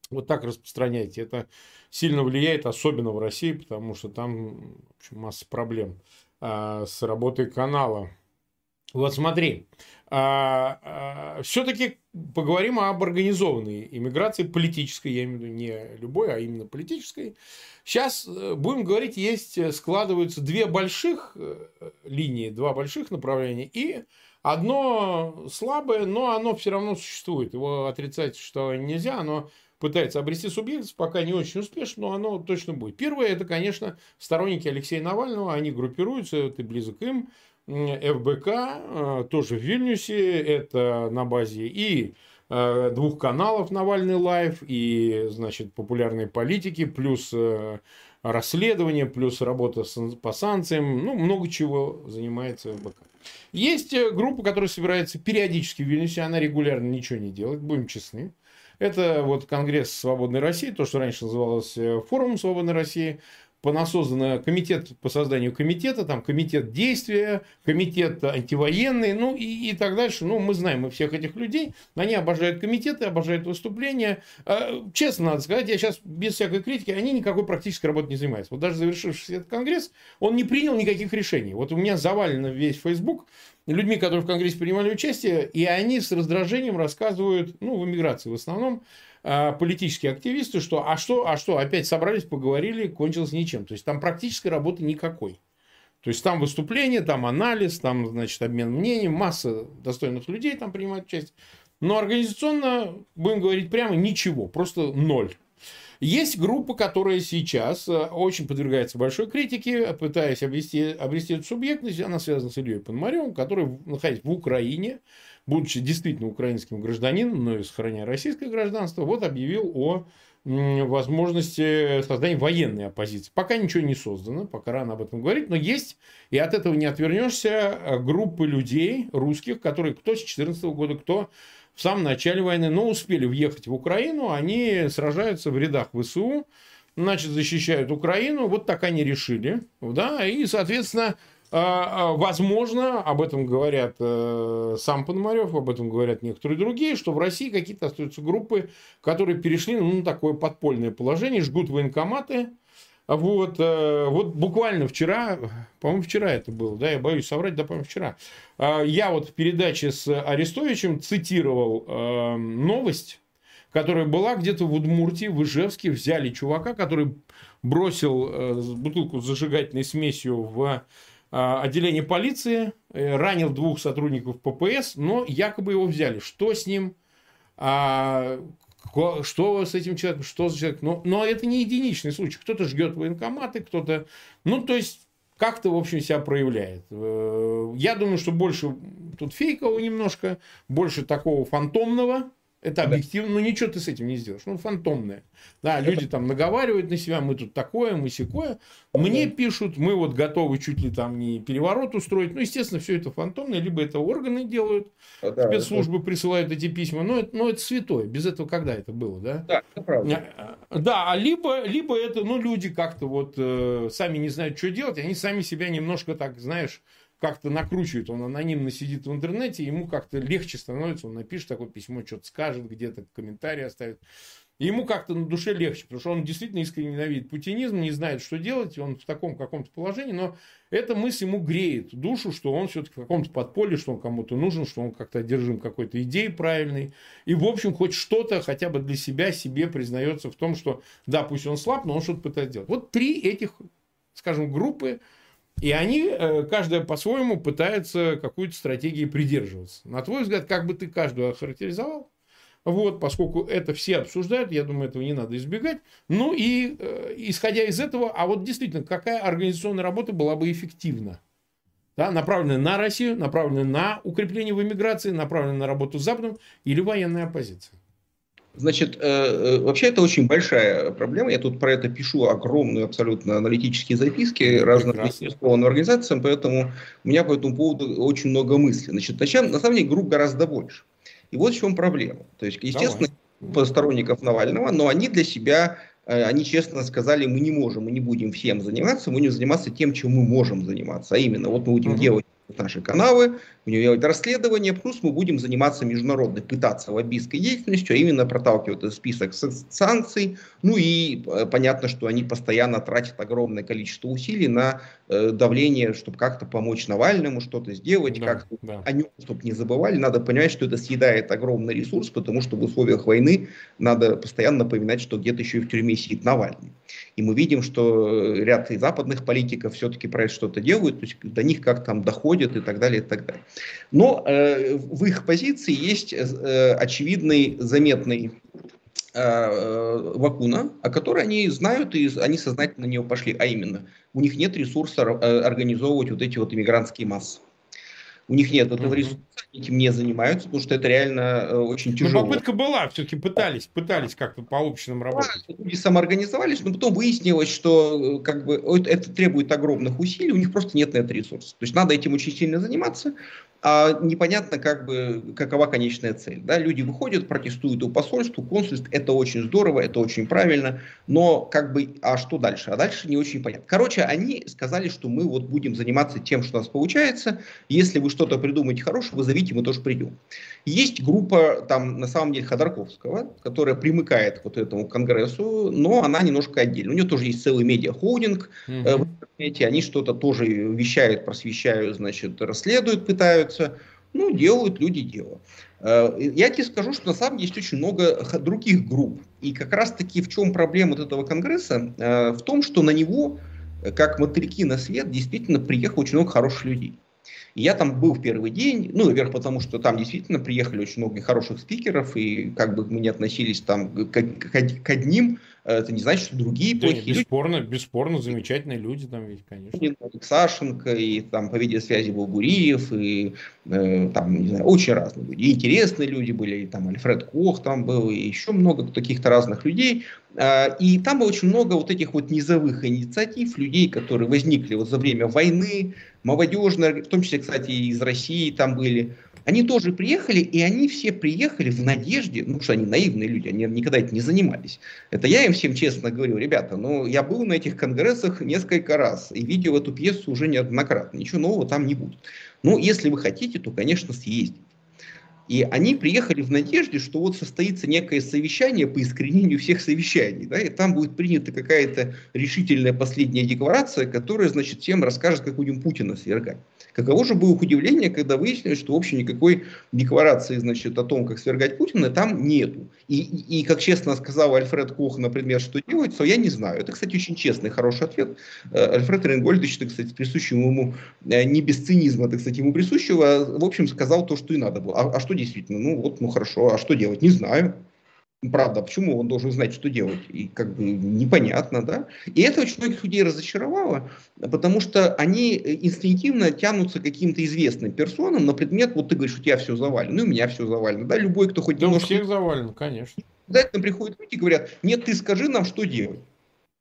вот так распространяйте. Это сильно влияет, особенно в России, потому что там в общем, масса проблем э, с работой канала. Вот смотри, а, а, все-таки поговорим об организованной иммиграции, политической, я имею в виду не любой, а именно политической. Сейчас э, будем говорить, есть, э, складываются две больших э, линии, два больших направления, и одно слабое, но оно все равно существует. Его отрицать что нельзя, оно пытается обрести субъектность, пока не очень успешно, но оно точно будет. Первое, это, конечно, сторонники Алексея Навального, они группируются, ты близок им, ФБК, э, тоже в Вильнюсе, это на базе и э, двух каналов Навальный Лайв, и, значит, популярные политики, плюс э, расследование, плюс работа по санкциям, ну, много чего занимается ФБК. Есть группа, которая собирается периодически в Вильнюсе, она регулярно ничего не делает, будем честны. Это вот Конгресс Свободной России, то, что раньше называлось Форумом Свободной России. Понасоздано комитет по созданию комитета, там комитет действия, комитет антивоенный, ну и, и так дальше. Ну, мы знаем мы всех этих людей, они обожают комитеты, обожают выступления. А, честно надо сказать, я сейчас без всякой критики, они никакой практической работой не занимаются. Вот даже завершившийся этот конгресс, он не принял никаких решений. Вот у меня завалено весь Facebook людьми, которые в Конгрессе принимали участие, и они с раздражением рассказывают, ну, в эмиграции в основном, политические активисты, что а что, а что, опять собрались, поговорили, кончилось ничем. То есть там практической работы никакой. То есть там выступление, там анализ, там, значит, обмен мнением, масса достойных людей там принимают участие. Но организационно, будем говорить прямо, ничего, просто ноль. Есть группа, которая сейчас э, очень подвергается большой критике, пытаясь обрести, обрести эту субъектность. Она связана с Ильей Пономаревым, который, находясь в Украине, будучи действительно украинским гражданином, но и сохраняя российское гражданство, вот объявил о возможности создания военной оппозиции. Пока ничего не создано, пока рано об этом говорить, но есть, и от этого не отвернешься, э, группы людей русских, которые кто с 2014 года, кто в самом начале войны, но успели въехать в Украину, они сражаются в рядах ВСУ, значит, защищают Украину, вот так они решили, да, и, соответственно, возможно, об этом говорят э, сам Пономарев, об этом говорят некоторые другие, что в России какие-то остаются группы, которые перешли ну, на такое подпольное положение, жгут военкоматы. Вот, э, вот буквально вчера, по-моему, вчера это было, да, я боюсь соврать, да, по-моему, вчера. А, я вот в передаче с Арестовичем цитировал э, новость, которая была где-то в Удмуртии, в Ижевске, взяли чувака, который бросил бутылку с зажигательной смесью в а, отделение полиции, э, ранил двух сотрудников ППС, но якобы его взяли. Что с ним? А, что с этим человеком? Что за человек? Но, но это не единичный случай. Кто-то жгет военкоматы, кто-то... Ну, то есть, как-то, в общем, себя проявляет. Э, я думаю, что больше тут фейкового немножко, больше такого фантомного, это объективно, но ничего ты с этим не сделаешь. Ну, фантомное. Да, люди там наговаривают на себя, мы тут такое, мы секое. Мне пишут, мы вот готовы чуть ли там не переворот устроить. Ну, естественно, все это фантомное, либо это органы делают, да, спецслужбы это... присылают эти письма. Но это, но это святое. Без этого когда это было, да? Да, это правда. А, да, а либо, либо это, ну, люди как-то вот э, сами не знают, что делать, они сами себя немножко так, знаешь, как-то накручивает, он анонимно сидит в интернете, ему как-то легче становится, он напишет такое письмо, что-то скажет, где-то комментарий оставит. Ему как-то на душе легче, потому что он действительно искренне ненавидит путинизм, не знает, что делать, он в таком каком-то положении, но эта мысль ему греет душу, что он все-таки в каком-то подполье, что он кому-то нужен, что он как-то одержим какой-то идеей правильной. И, в общем, хоть что-то хотя бы для себя себе признается в том, что да, пусть он слаб, но он что-то пытается делать. Вот три этих, скажем, группы и они, э, каждая по-своему, пытается какую-то стратегию придерживаться. На твой взгляд, как бы ты каждую охарактеризовал? Вот, поскольку это все обсуждают, я думаю, этого не надо избегать. Ну и э, исходя из этого, а вот действительно, какая организационная работа была бы эффективна? Да, направленная на Россию, направленная на укрепление в эмиграции, направленная на работу с Западом или военная оппозиция? Значит, э, э, вообще это очень большая проблема. Я тут про это пишу огромные абсолютно аналитические записки разным регистрованным организациям, поэтому у меня по этому поводу очень много мыслей. Значит, начнем, на самом деле групп гораздо больше. И вот в чем проблема. То есть, естественно, Давай. сторонников Навального, но они для себя, э, они честно сказали, мы не можем, мы не будем всем заниматься, мы будем заниматься тем, чем мы можем заниматься. А именно, вот мы будем угу. делать наши каналы, у нее делать расследование, плюс мы будем заниматься международной, пытаться лоббистской деятельностью, а именно проталкивать этот список санкций. Ну и э, понятно, что они постоянно тратят огромное количество усилий на э, давление, чтобы как-то помочь Навальному что-то сделать, да, как да. о нем, чтобы не забывали. Надо понимать, что это съедает огромный ресурс, потому что в условиях войны надо постоянно напоминать, что где-то еще и в тюрьме сидит Навальный. И мы видим, что ряд и западных политиков все-таки про это что-то делают, то есть до них как там доходят и так далее, и так далее. Но э, в их позиции есть э, очевидный, заметный э, э, вакуна, о которой они знают и они сознательно на нее пошли, а именно у них нет ресурса э, организовывать вот эти вот иммигрантские массы. У них нет этого ресурса, этим не занимаются, потому что это реально э, очень ну, тяжело. Но попытка была, все-таки пытались, пытались как-то по общинам работать. Да, люди самоорганизовались, но потом выяснилось, что э, как бы это требует огромных усилий, у них просто нет на это ресурса. То есть надо этим очень сильно заниматься, а непонятно, как бы, какова конечная цель. Да? Люди выходят, протестуют у посольства, консульств, это очень здорово, это очень правильно, но как бы, а что дальше? А дальше не очень понятно. Короче, они сказали, что мы вот будем заниматься тем, что у нас получается, если вы что-то придумаете хорошее, вы зовите, мы тоже придем. Есть группа, там, на самом деле, Ходорковского, которая примыкает к вот этому конгрессу, но она немножко отдельно. У нее тоже есть целый медиа-холдинг, mm-hmm. в интернете, они что-то тоже вещают, просвещают, значит, расследуют, пытаются, ну, делают люди дело. Э, я тебе скажу, что на самом деле есть очень много других групп. И как раз-таки в чем проблема вот этого конгресса? Э, в том, что на него, э, как мотыльки на свет, действительно приехало очень много хороших людей. И я там был в первый день, ну, во-первых, потому что там действительно приехали очень много хороших спикеров, и как бы мы не относились там к, к, к одним, это не значит, что другие да плохие бесспорно, люди. Бесспорно, замечательные люди там ведь, конечно. Сашенко, и там по видеосвязи был Гуриев, и э, там, не знаю, очень разные люди. И интересные люди были, и там Альфред Кох там был, и еще много каких-то разных людей. Э, и там очень много вот этих вот низовых инициатив, людей, которые возникли вот за время войны, молодежные, в том числе, кстати, из России там были. Они тоже приехали, и они все приехали в надежде, ну что они наивные люди, они никогда этим не занимались. Это я им всем честно говорю, ребята, ну я был на этих конгрессах несколько раз и видел эту пьесу уже неоднократно, ничего нового там не будет. Ну, если вы хотите, то, конечно, съездите. И они приехали в надежде, что вот состоится некое совещание по искоренению всех совещаний, да, и там будет принята какая-то решительная последняя декларация, которая, значит, всем расскажет, как будем Путина свергать. Каково же было их удивление, когда выяснилось, что, в общем, никакой декларации, значит, о том, как свергать Путина, там нету. И, и, и как честно сказал Альфред Кох, например, что делать, то я не знаю. Это, кстати, очень честный, хороший ответ. Э, Альфред Ренгольдович, кстати, присущему ему э, не без цинизма, так кстати, ему присущего, в общем, сказал то, что и надо было. А, а что действительно? Ну вот, ну хорошо, а что делать? Не знаю. Правда, почему он должен знать, что делать? И как бы непонятно, да? И это очень многих людей разочаровало, потому что они инстинктивно тянутся к каким-то известным персонам на предмет, вот ты говоришь, у тебя все завалено, ну у меня все завалено, да? Любой, кто хоть да немножко... всех завалено, конечно. Да, к нам приходят люди и говорят, нет, ты скажи нам, что делать,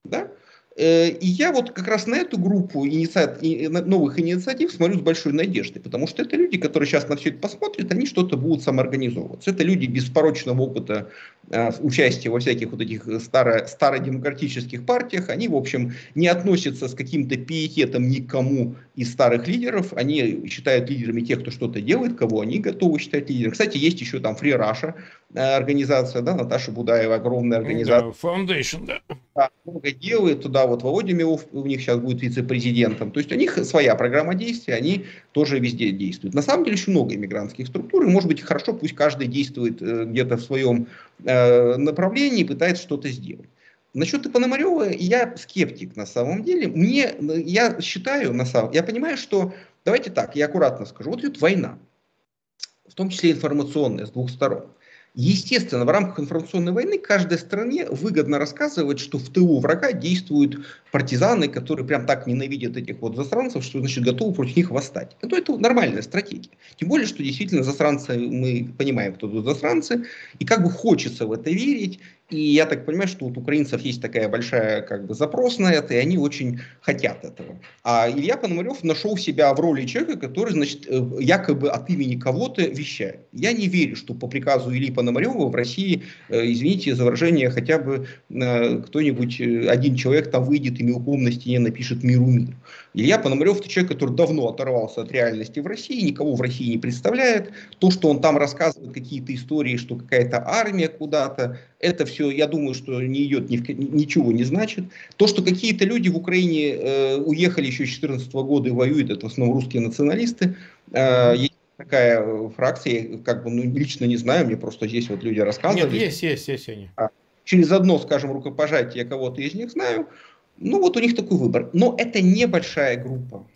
да? Э, и я вот как раз на эту группу инициатив, новых инициатив смотрю с большой надеждой, потому что это люди, которые сейчас на все это посмотрят, они что-то будут самоорганизовываться. Это люди без порочного опыта э, участия во всяких вот этих старо, стародемократических партиях. Они, в общем, не относятся с каким-то пиететом никому из старых лидеров. Они считают лидерами тех, кто что-то делает, кого они готовы считать лидером. Кстати, есть еще там Free Russia э, организация, да, Наташа Будаева, огромная организация. Да, Foundation, да. да. Много делает, туда вот Володя Милов у них сейчас будет вице-президентом. То есть у них своя программа действий, они тоже везде действуют. На самом деле очень много иммигрантских структур, и может быть хорошо, пусть каждый действует э, где-то в своем э, направлении и пытается что-то сделать. Насчет Пономарева я скептик на самом деле. Мне, я считаю, на самом, я понимаю, что, давайте так, я аккуратно скажу, вот идет война, в том числе информационная, с двух сторон. Естественно, в рамках информационной войны каждой стране выгодно рассказывать, что в тылу врага действуют партизаны, которые прям так ненавидят этих вот засранцев, что значит готовы против них восстать. Это, это нормальная стратегия. Тем более, что действительно засранцы, мы понимаем, кто тут засранцы, и как бы хочется в это верить, и я так понимаю, что вот у украинцев есть такая большая как бы запрос на это, и они очень хотят этого. А Илья Пономарев нашел себя в роли человека, который, значит, э, якобы от имени кого-то вещает. Я не верю, что по приказу Ильи Пономарева в России, э, извините за выражение, хотя бы э, кто-нибудь, один человек там выйдет и мелком на стене напишет «Миру мир». Илья Пономарев – это человек, который давно оторвался от реальности в России, никого в России не представляет. То, что он там рассказывает какие-то истории, что какая-то армия куда-то, это все, я думаю, что не идет, ни в, ничего не значит. То, что какие-то люди в Украине э, уехали еще с 2014 года и воюют, это в основном русские националисты. Э, есть такая фракция, как бы ну, лично не знаю, мне просто здесь вот люди рассказывали. Нет, есть, есть, есть они. А, через одно, скажем, рукопожатие я кого-то из них знаю. Ну вот у них такой выбор. Но это небольшая группа.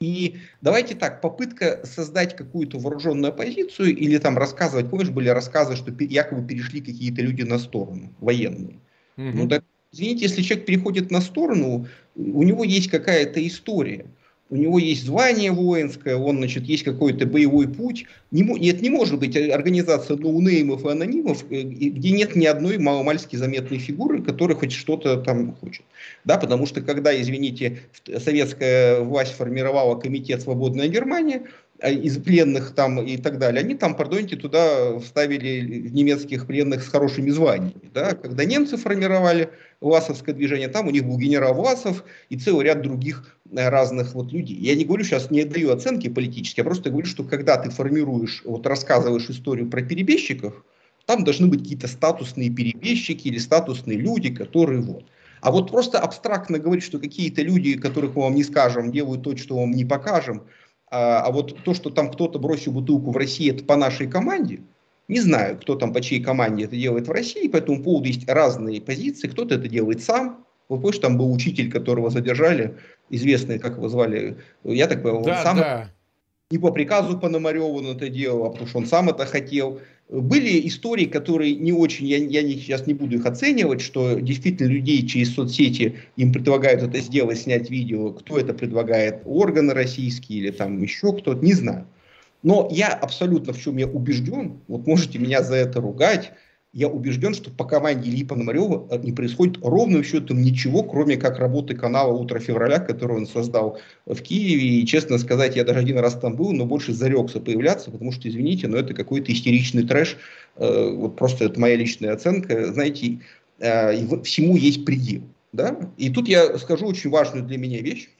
И давайте так, попытка создать какую-то вооруженную оппозицию или там рассказывать, помнишь, были рассказы, что якобы перешли какие-то люди на сторону, военные. Угу. Ну так, извините, если человек переходит на сторону, у него есть какая-то история у него есть звание воинское, он, значит, есть какой-то боевой путь. Не, нет, не может быть организация ноунеймов и анонимов, э, где нет ни одной маломальски заметной фигуры, которая хоть что-то там хочет. Да, потому что когда, извините, советская власть формировала комитет «Свободная Германия», э, из пленных там и так далее, они там, пардоньте, туда вставили немецких пленных с хорошими званиями. Да? Когда немцы формировали Власовское движение, там у них был генерал Власов и целый ряд других э, разных вот людей. Я не говорю сейчас, не даю оценки политические, я просто говорю, что когда ты формируешь, вот рассказываешь историю про перебежчиков, там должны быть какие-то статусные перебежчики или статусные люди, которые вот. А вот просто абстрактно говорить, что какие-то люди, которых мы вам не скажем, делают то, что вам не покажем, а, а вот то, что там кто-то бросил бутылку в России, это по нашей команде, не знаю, кто там по чьей команде это делает в России, по этому поводу есть разные позиции, кто-то это делает сам, вы помните, там был учитель, которого задержали, известный, как его звали, я так понял, да, сам да. не по приказу Пономареву он это делал, а потому что он сам это хотел. Были истории, которые не очень, я, я не, сейчас не буду их оценивать, что действительно людей через соцсети им предлагают это сделать, снять видео, кто это предлагает, органы российские или там еще кто-то, не знаю. Но я абсолютно в чем я убежден, вот можете меня за это ругать, я убежден, что по команде Ильи Пономарева не происходит ровным счетом ничего, кроме как работы канала «Утро февраля», который он создал в Киеве. И, честно сказать, я даже один раз там был, но больше зарекся появляться, потому что, извините, но это какой-то истеричный трэш. Э, вот просто это моя личная оценка. Знаете, э, всему есть предел. Да? И тут я скажу очень важную для меня вещь,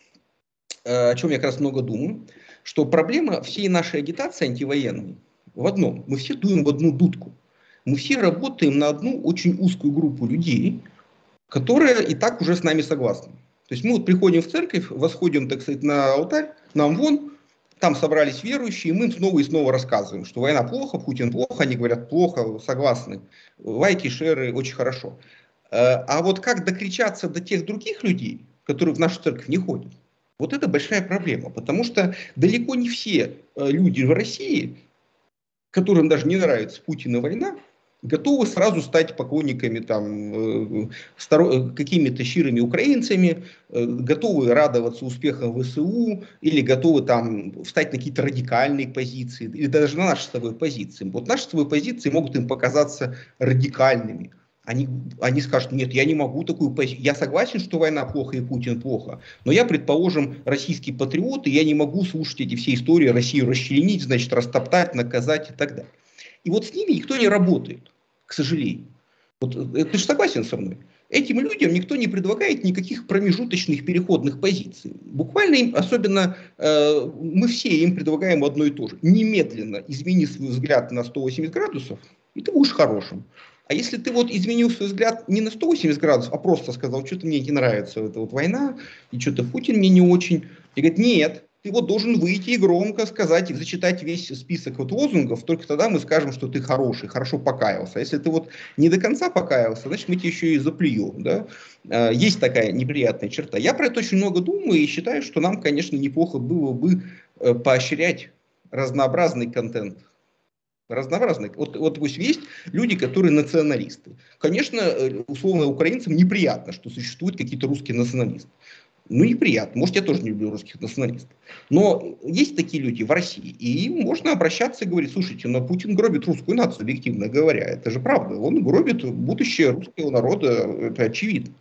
э, о чем я как раз много думаю, что проблема всей нашей агитации антивоенной в одном. Мы все дуем в одну дудку мы все работаем на одну очень узкую группу людей, которая и так уже с нами согласна. То есть мы вот приходим в церковь, восходим, так сказать, на алтарь, нам вон, там собрались верующие, и мы снова и снова рассказываем, что война плохо, Путин плохо, они говорят плохо, согласны. Лайки, шеры, очень хорошо. Э, а вот как докричаться до тех других людей, которые в нашу церковь не ходят, вот это большая проблема, потому что далеко не все э, люди в России, которым даже не нравится Путин и война, готовы сразу стать поклонниками там, э, какими-то щирыми украинцами, э, готовы радоваться успехам ВСУ или готовы там встать на какие-то радикальные позиции или даже на наши с тобой позиции. Вот наши с тобой позиции могут им показаться радикальными. Они, они скажут, нет, я не могу такую позицию. Я согласен, что война плохо и Путин плохо, но я, предположим, российский патриот, и я не могу слушать эти все истории Россию расчленить, значит, растоптать, наказать и так далее. И вот с ними никто не работает, к сожалению. Вот, э, ты же согласен со мной? Этим людям никто не предлагает никаких промежуточных переходных позиций. Буквально им, особенно э, мы все им предлагаем одно и то же. Немедленно измени свой взгляд на 180 градусов, и ты будешь хорошим. А если ты вот изменил свой взгляд не на 180 градусов, а просто сказал, что-то мне не нравится эта вот война, и что-то Путин мне не очень, и говорит, нет, ты вот должен выйти и громко сказать, и зачитать весь список вот лозунгов, только тогда мы скажем, что ты хороший, хорошо покаялся. А если ты вот не до конца покаялся, значит мы тебе еще и заплюем. Да? А, есть такая неприятная черта. Я про это очень много думаю и считаю, что нам, конечно, неплохо было бы э, поощрять разнообразный контент разнообразный. Вот, вот пусть есть люди, которые националисты. Конечно, э, условно украинцам неприятно, что существуют какие-то русские националисты. Ну, неприятно. Может, я тоже не люблю русских националистов. Но есть такие люди в России, и им можно обращаться и говорить, слушайте, но Путин гробит русскую нацию, объективно говоря. Это же правда. Он гробит будущее русского народа, это очевидно.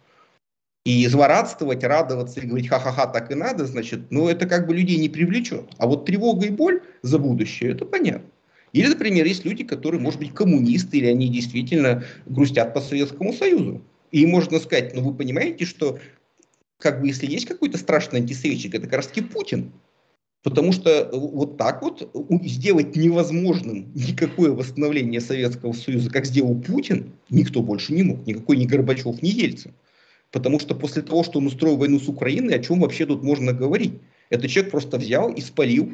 И злорадствовать, радоваться и говорить ха-ха-ха, так и надо, значит, ну это как бы людей не привлечет. А вот тревога и боль за будущее, это понятно. Или, например, есть люди, которые, может быть, коммунисты, или они действительно грустят по Советскому Союзу. И можно сказать, ну вы понимаете, что как бы если есть какой-то страшный антисоветчик, это как раз Путин. Потому что э, вот так вот сделать невозможным никакое восстановление Советского Союза, как сделал Путин, никто больше не мог. Никакой ни Горбачев, ни Ельцин. Потому что после того, что он устроил войну с Украиной, о чем вообще тут можно говорить? Этот человек просто взял и спалил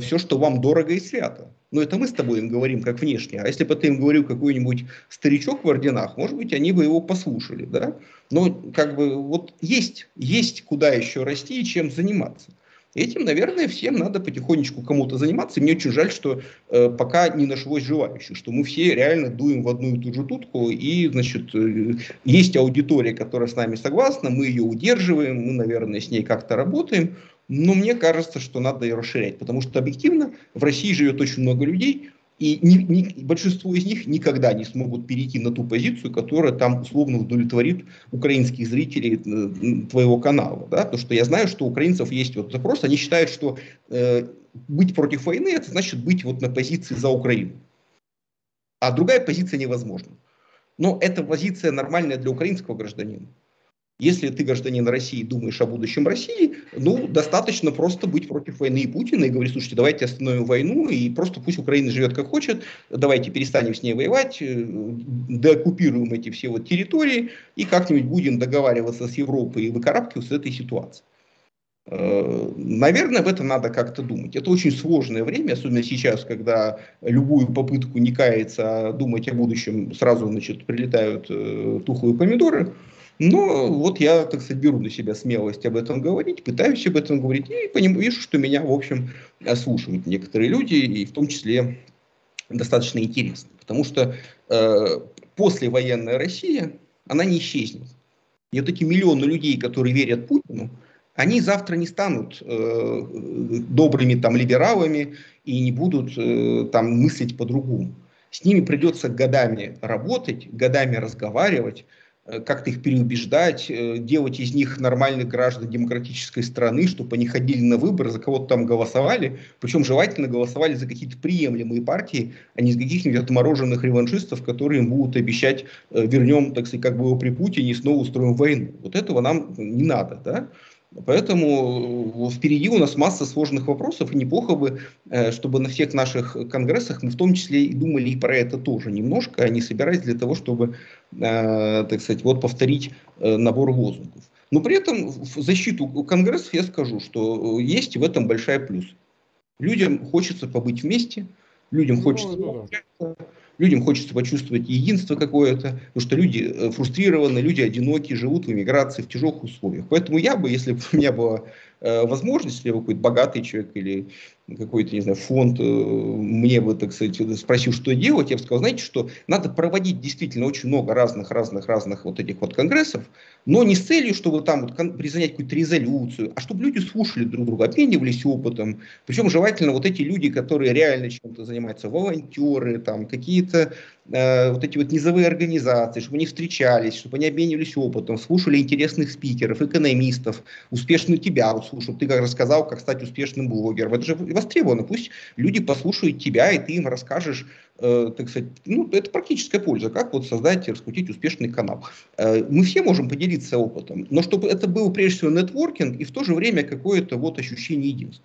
все, что вам дорого и свято. Но это мы с тобой им говорим как внешне. А если бы ты им говорил какой-нибудь старичок в орденах, может быть, они бы его послушали. Да? Но как бы вот есть, есть куда еще расти и чем заниматься. Этим, наверное, всем надо потихонечку кому-то заниматься. мне очень жаль, что э, пока не нашлось желающих, что мы все реально дуем в одну и ту же тутку, и, значит, э, есть аудитория, которая с нами согласна, мы ее удерживаем, мы, наверное, с ней как-то работаем, но мне кажется, что надо ее расширять, потому что объективно в России живет очень много людей, И ни, ни, большинство из них никогда не смогут перейти на ту позицию, которая там условно удовлетворит украинских зрителей э, твоего канала. Да? Потому что я знаю, что у украинцев есть вот запрос, они считают, что э, быть против войны, это значит быть вот на позиции за Украину. А другая позиция невозможна. Но эта позиция нормальная для украинского гражданина. Если ты гражданин России и думаешь о будущем России, ну, достаточно просто быть против войны и Путина и говорить, слушайте, давайте остановим войну и просто пусть Украина живет как хочет, давайте перестанем с ней воевать, э, деоккупируем эти все вот территории и как-нибудь будем договариваться с Европой и выкарабкиваться из этой ситуации. Э, наверное, об этом надо как-то думать. Это очень сложное время, особенно сейчас, когда любую попытку не каяться, а думать о будущем, сразу значит, прилетают э, тухлые помидоры. Но вот я, так сказать, беру на себя смелость об этом говорить, пытаюсь об этом говорить, и поним, вижу, что меня, в общем, слушают некоторые люди, и в том числе достаточно интересно. Потому что э, послевоенная Россия, она не исчезнет. И вот эти миллионы людей, которые верят Путину, они завтра не станут э, добрыми там либералами и не будут э, там мыслить по-другому. С ними придется годами работать, годами разговаривать, как-то их переубеждать, э, делать из них нормальных граждан демократической страны, чтобы они ходили на выборы, за кого-то там голосовали, причем желательно голосовали за какие-то приемлемые партии, а не за каких-нибудь отмороженных реваншистов, которые им будут обещать, э, вернем, так сказать, как было при Путине и снова устроим войну. Вот этого нам не надо, да? Поэтому впереди у нас масса сложных вопросов, и неплохо бы, чтобы на всех наших конгрессах мы в том числе и думали и про это тоже немножко, а не собирались для того, чтобы Э, так сказать, вот повторить э, набор лозунгов. Но при этом в защиту Конгрессов я скажу, что есть в этом большая плюс. Людям хочется побыть вместе, людям ну, хочется да. Людям хочется почувствовать единство какое-то, потому что люди э, фрустрированы, люди одиноки, живут в эмиграции в тяжелых условиях. Поэтому я бы, если бы у меня была возможность, если я какой-то богатый человек или какой-то, не знаю, фонд э, мне бы, так сказать, спросил, что делать, я бы сказал, знаете, что надо проводить действительно очень много разных-разных-разных вот этих вот конгрессов, но не с целью, чтобы там вот призанять какую-то резолюцию, а чтобы люди слушали друг друга, обменивались опытом. Причем желательно вот эти люди, которые реально чем-то занимаются, волонтеры, там какие-то э, вот эти вот низовые организации, чтобы они встречались, чтобы они обменивались опытом, слушали интересных спикеров, экономистов, успешную тебя вот слушал, ты как рассказал, как стать успешным блогером. Это же востребовано. Пусть люди послушают тебя, и ты им расскажешь Э, так сказать, ну, это практическая польза, как вот создать и раскрутить успешный канал. Э, мы все можем поделиться опытом, но чтобы это был прежде всего нетворкинг и в то же время какое-то вот ощущение единства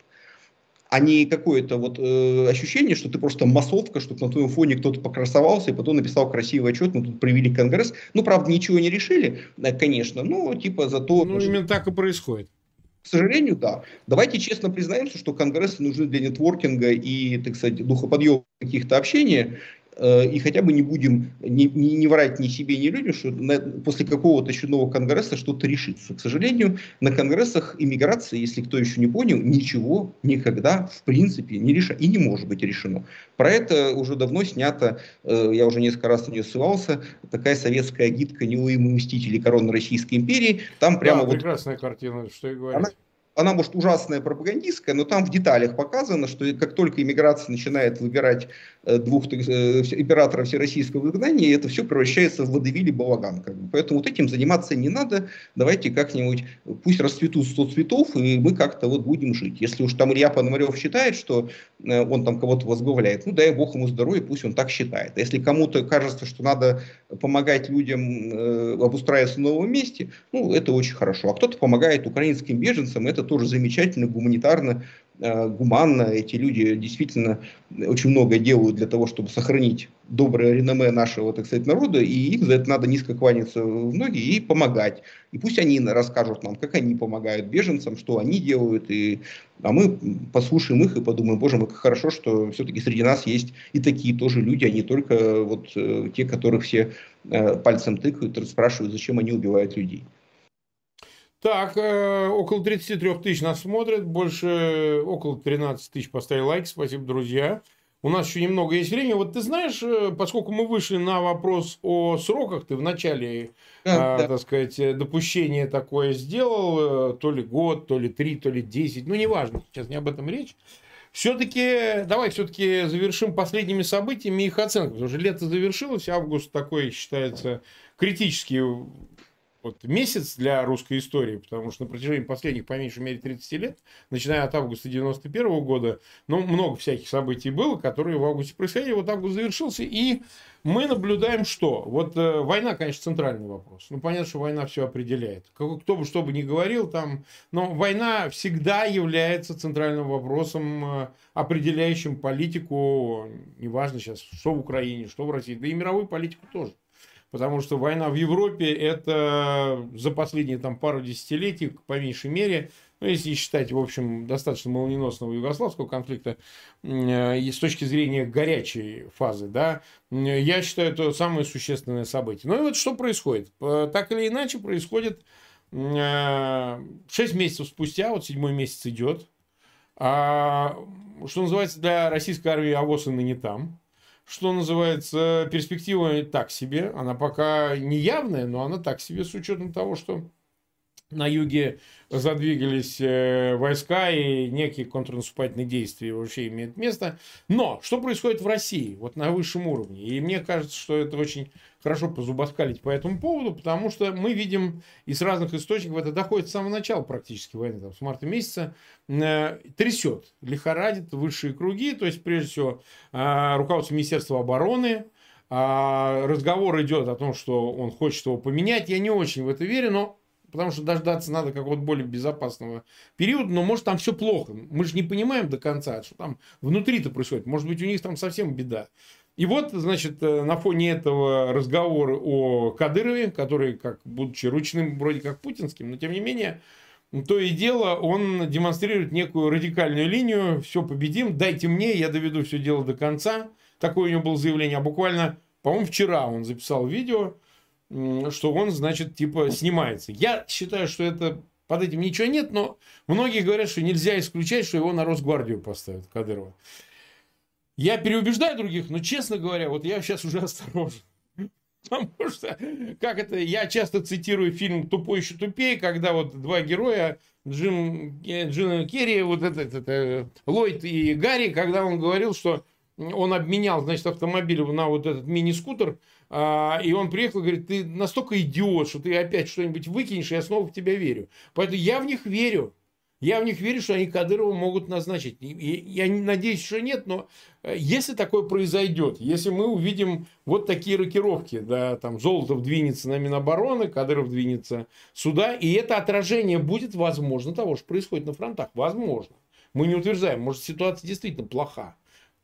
а не какое-то вот э, ощущение, что ты просто массовка, чтобы на твоем фоне кто-то покрасовался и потом написал красивый отчет, мы тут провели конгресс. Ну, правда, ничего не решили, э, конечно, но типа зато... Ну, именно так и происходит. К сожалению, да. Давайте честно признаемся, что конгрессы нужны для нетворкинга и, так сказать, духоподъема каких-то общения, и хотя бы не будем не, не, не врать ни себе, ни людям, что на, после какого-то очередного конгресса что-то решится. К сожалению, на конгрессах иммиграции, если кто еще не понял, ничего никогда в принципе не решено и не может быть решено. Про это уже давно снято, э, я уже несколько раз на нее ссылался, такая советская гидка «Неуемые мстители короны Российской империи». Там прямо да, вот... прекрасная картина, что и говорить. Она она может ужасная пропагандистская, но там в деталях показано, что как только иммиграция начинает выбирать э, двух э, императоров всероссийского изгнания, это все превращается в водевиль и балаган. Как бы. Поэтому вот этим заниматься не надо. Давайте как-нибудь, пусть расцветут 100 цветов, и мы как-то вот будем жить. Если уж там Илья Пономарев считает, что э, он там кого-то возглавляет, ну дай бог ему здоровья, пусть он так считает. А если кому-то кажется, что надо помогать людям обустраиваться в новом месте, ну это очень хорошо. А кто-то помогает украинским беженцам, это тоже замечательно, гуманитарно, э, гуманно. Эти люди действительно очень много делают для того, чтобы сохранить доброе реноме нашего, так сказать, народа, и им за это надо низко кланяться в ноги и помогать. И пусть они расскажут нам, как они помогают беженцам, что они делают, и, а мы послушаем их и подумаем, боже мой, как хорошо, что все-таки среди нас есть и такие тоже люди, а не только вот э, те, которых все э, пальцем тыкают спрашивают, зачем они убивают людей. Так, э, около 33 тысяч нас смотрят, больше около 13 тысяч поставили лайк, спасибо, друзья. У нас еще немного есть времени. Вот ты знаешь, э, поскольку мы вышли на вопрос о сроках, ты в начале, да, э, да. так сказать, допущение такое сделал, э, то ли год, то ли три, то ли десять, ну, неважно, сейчас не об этом речь. Все-таки, давай все-таки завершим последними событиями их оценку. Потому что лето завершилось, август такой считается критический вот месяц для русской истории, потому что на протяжении последних, по меньшей мере, 30 лет, начиная от августа 91 года, ну, много всяких событий было, которые в августе происходили. Вот август завершился, и мы наблюдаем что? Вот э, война, конечно, центральный вопрос. Ну, понятно, что война все определяет. Кто бы что бы ни говорил там, но война всегда является центральным вопросом, э, определяющим политику, неважно сейчас, что в Украине, что в России, да и мировую политику тоже. Потому что война в Европе это за последние там пару десятилетий, по меньшей мере, ну, если считать, в общем, достаточно молниеносного югославского конфликта, э, с точки зрения горячей фазы, да, я считаю, это самое существенное событие. Ну и вот что происходит? Так или иначе происходит 6 э, месяцев спустя, вот седьмой месяц идет, а, что называется, для российской армии авоз и не там что называется, перспектива так себе. Она пока не явная, но она так себе с учетом того, что на юге задвигались э, войска и некие контрнаступательные действия вообще имеют место. Но что происходит в России, вот на высшем уровне? И мне кажется, что это очень хорошо позубоскалить по этому поводу, потому что мы видим из разных источников, это доходит с самого начала практически войны, там, с марта месяца, э, трясет, лихорадит высшие круги, то есть, прежде всего, э, руководство Министерства обороны, э, разговор идет о том, что он хочет его поменять. Я не очень в это верю, но потому что дождаться надо какого-то более безопасного периода, но может там все плохо. Мы же не понимаем до конца, что там внутри-то происходит. Может быть, у них там совсем беда. И вот, значит, э, на фоне этого разговора о Кадырове, который, как, будучи ручным, вроде как путинским, но тем не менее, то и дело, он демонстрирует некую радикальную линию, все победим, дайте мне, я доведу все дело до конца. Такое у него было заявление, а буквально, по-моему, вчера он записал видео, что он, значит, типа снимается. Я считаю, что это под этим ничего нет, но многие говорят, что нельзя исключать, что его на Росгвардию поставят, Кадырова. Я переубеждаю других, но, честно говоря, вот я сейчас уже осторожен. Потому что, как это, я часто цитирую фильм «Тупой еще тупее», когда вот два героя, Джим, э, Джим Керри, вот этот, это, Ллойд и Гарри, когда он говорил, что он обменял, значит, автомобиль на вот этот мини-скутер, а, и он приехал и говорит, ты настолько идиот, что ты опять что-нибудь выкинешь, и я снова в тебя верю. Поэтому я в них верю. Я в них верю, что они Кадырова могут назначить. Я надеюсь, что нет, но э, если такое произойдет, если мы увидим вот такие рокировки, да, там Золотов двинется на Минобороны, Кадыров двинется сюда, и это отражение будет возможно того, что происходит на фронтах. Возможно. Мы не утверждаем, может ситуация действительно плоха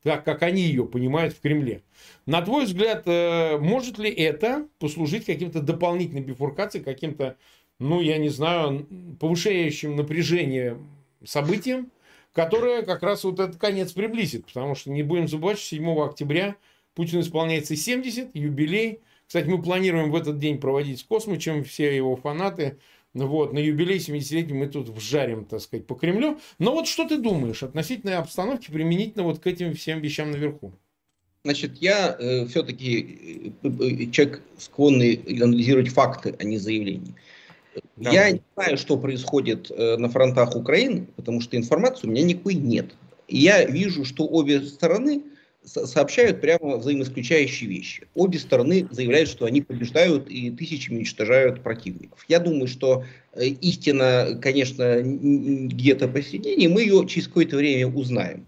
так как они ее понимают в Кремле. На твой взгляд, э, может ли это послужить каким-то дополнительной бифуркацией, каким-то, ну, я не знаю, повышающим напряжение событием, которое как раз вот этот конец приблизит. Потому что не будем забывать, что 7 октября Путин исполняется 70, юбилей. Кстати, мы планируем в этот день проводить с Космичем, все его фанаты – вот, на юбилей 70-летний мы тут вжарим, так сказать, по Кремлю. Но вот что ты думаешь относительно обстановки применительно вот к этим всем вещам наверху? Значит, я э, все-таки э, э, человек склонный анализировать факты, а не заявления. Да. Я не знаю, что происходит э, на фронтах Украины, потому что информации у меня никакой нет. И я вижу, что обе стороны сообщают прямо взаимоисключающие вещи. Обе стороны заявляют, что они побеждают и тысячами уничтожают противников. Я думаю, что э, истина, конечно, где-то посередине, мы ее через какое-то время узнаем.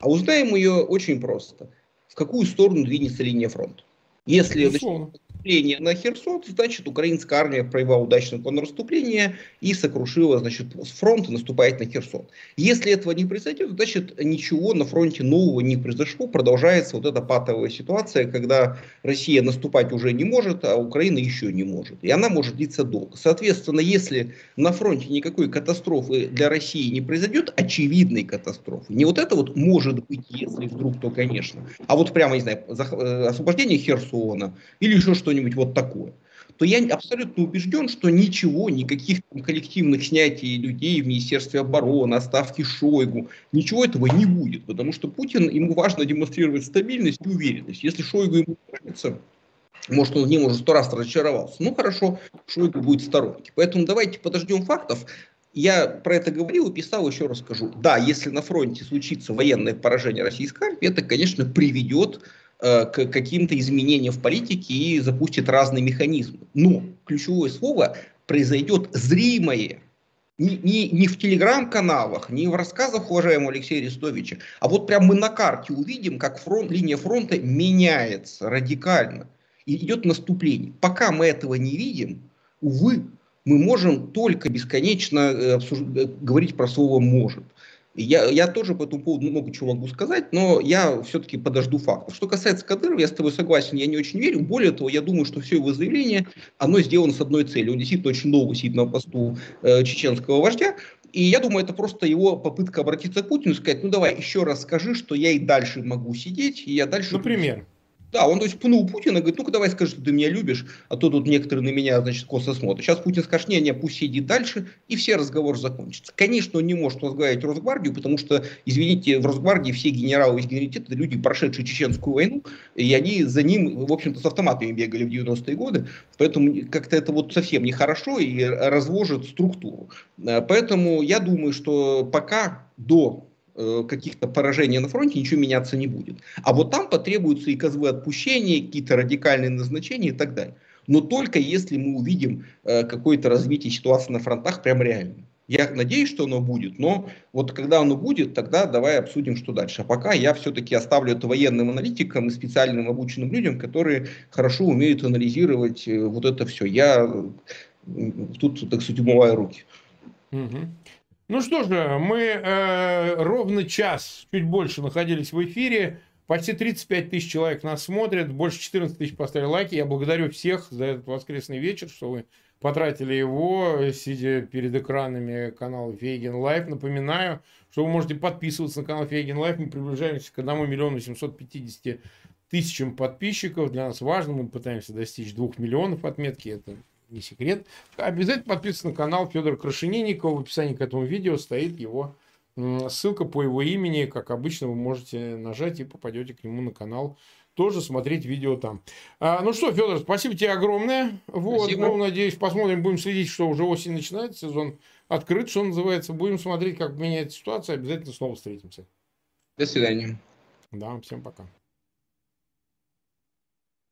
А узнаем ее очень просто. В какую сторону двинется линия фронта. Если Безусловно наступление на Херсон, значит, украинская армия провела удачное контрнаступление и сокрушила, значит, с фронта наступает на Херсон. Если этого не произойдет, значит, ничего на фронте нового не произошло, продолжается вот эта патовая ситуация, когда Россия наступать уже не может, а Украина еще не может. И она может длиться долго. Соответственно, если на фронте никакой катастрофы для России не произойдет, очевидной катастрофы, не вот это вот может быть, если вдруг, то конечно, а вот прямо, не знаю, э, освобождение Херсона или еще что что-нибудь вот такое, то я абсолютно убежден, что ничего, никаких там коллективных снятий людей в Министерстве обороны, оставки Шойгу, ничего этого не будет, потому что Путин, ему важно демонстрировать стабильность и уверенность. Если Шойгу ему нравится, может, он в нем уже сто раз разочаровался. Ну, хорошо, Шойгу будет в сторонке. Поэтому давайте подождем фактов. Я про это говорил и писал, еще раз скажу. Да, если на фронте случится военное поражение российской армии, это, конечно, приведет э, к каким-то изменениям в политике и запустит разные механизмы. Но ключевое слово произойдет зримое не, не, не в телеграм-каналах, не в рассказах уважаемого Алексея Арестовича, а вот прям мы на карте увидим, как фронт, линия фронта меняется радикально. И идет наступление. Пока мы этого не видим, увы, мы можем только бесконечно э, обсуж... Э, говорить про слово «может». Я, я тоже по этому поводу много чего могу сказать, но я все-таки подожду фактов. Что касается Кадырова, я с тобой согласен, я не очень верю. Более того, я думаю, что все его заявление, оно сделано с одной целью. Он действительно очень долго сидит на посту э, чеченского вождя, и я думаю, это просто его попытка обратиться к Путину и сказать, ну давай еще раз скажи, что я и дальше могу сидеть, и я дальше... Например? Да, он то есть пнул Путина, говорит, ну-ка давай скажи, что ты меня любишь, а то тут некоторые на меня, значит, косо смотрят. Сейчас Путин скажет, не, не, пусть сидит дальше, и все разговор закончится. Конечно, он не может возглавить Росгвардию, потому что, извините, в Росгвардии все генералы и генералитет это люди, прошедшие чеченскую войну, и они за ним, в общем-то, с автоматами бегали в 90-е годы, поэтому как-то это вот совсем нехорошо и разложит структуру. Э, поэтому я думаю, что пока до каких-то поражений на фронте ничего меняться не будет. А вот там потребуются и козлы отпущения, какие-то радикальные назначения и так далее. Но только если мы увидим э, какое-то развитие ситуации на фронтах прям реально. Я надеюсь, что оно будет, но вот когда оно будет, тогда давай обсудим, что дальше. А пока я все-таки оставлю это военным аналитикам и специальным обученным людям, которые хорошо умеют анализировать э, вот это все. Я тут, так сказать, умываю руки. Угу. Ну что же, мы э, ровно час, чуть больше находились в эфире. Почти 35 тысяч человек нас смотрят, больше 14 тысяч поставили лайки. Я благодарю всех за этот воскресный вечер, что вы потратили его, сидя перед экранами канала Фейгин Live. Напоминаю, что вы можете подписываться на канал Фейгин Live. Мы приближаемся к 1 миллиону 750 тысячам подписчиков. Для нас важно, мы пытаемся достичь 2 миллионов отметки. Это не секрет. Обязательно подписывайтесь на канал Федора Крашенинникова. В описании к этому видео стоит его ссылка по его имени. Как обычно, вы можете нажать и попадете к нему на канал. Тоже смотреть видео там. А, ну что, Федор, спасибо тебе огромное. Вот, спасибо. ну, надеюсь, посмотрим, будем следить, что уже осень начинается, сезон открыт, что называется. Будем смотреть, как меняется ситуация. Обязательно снова встретимся. До свидания. Да, всем пока.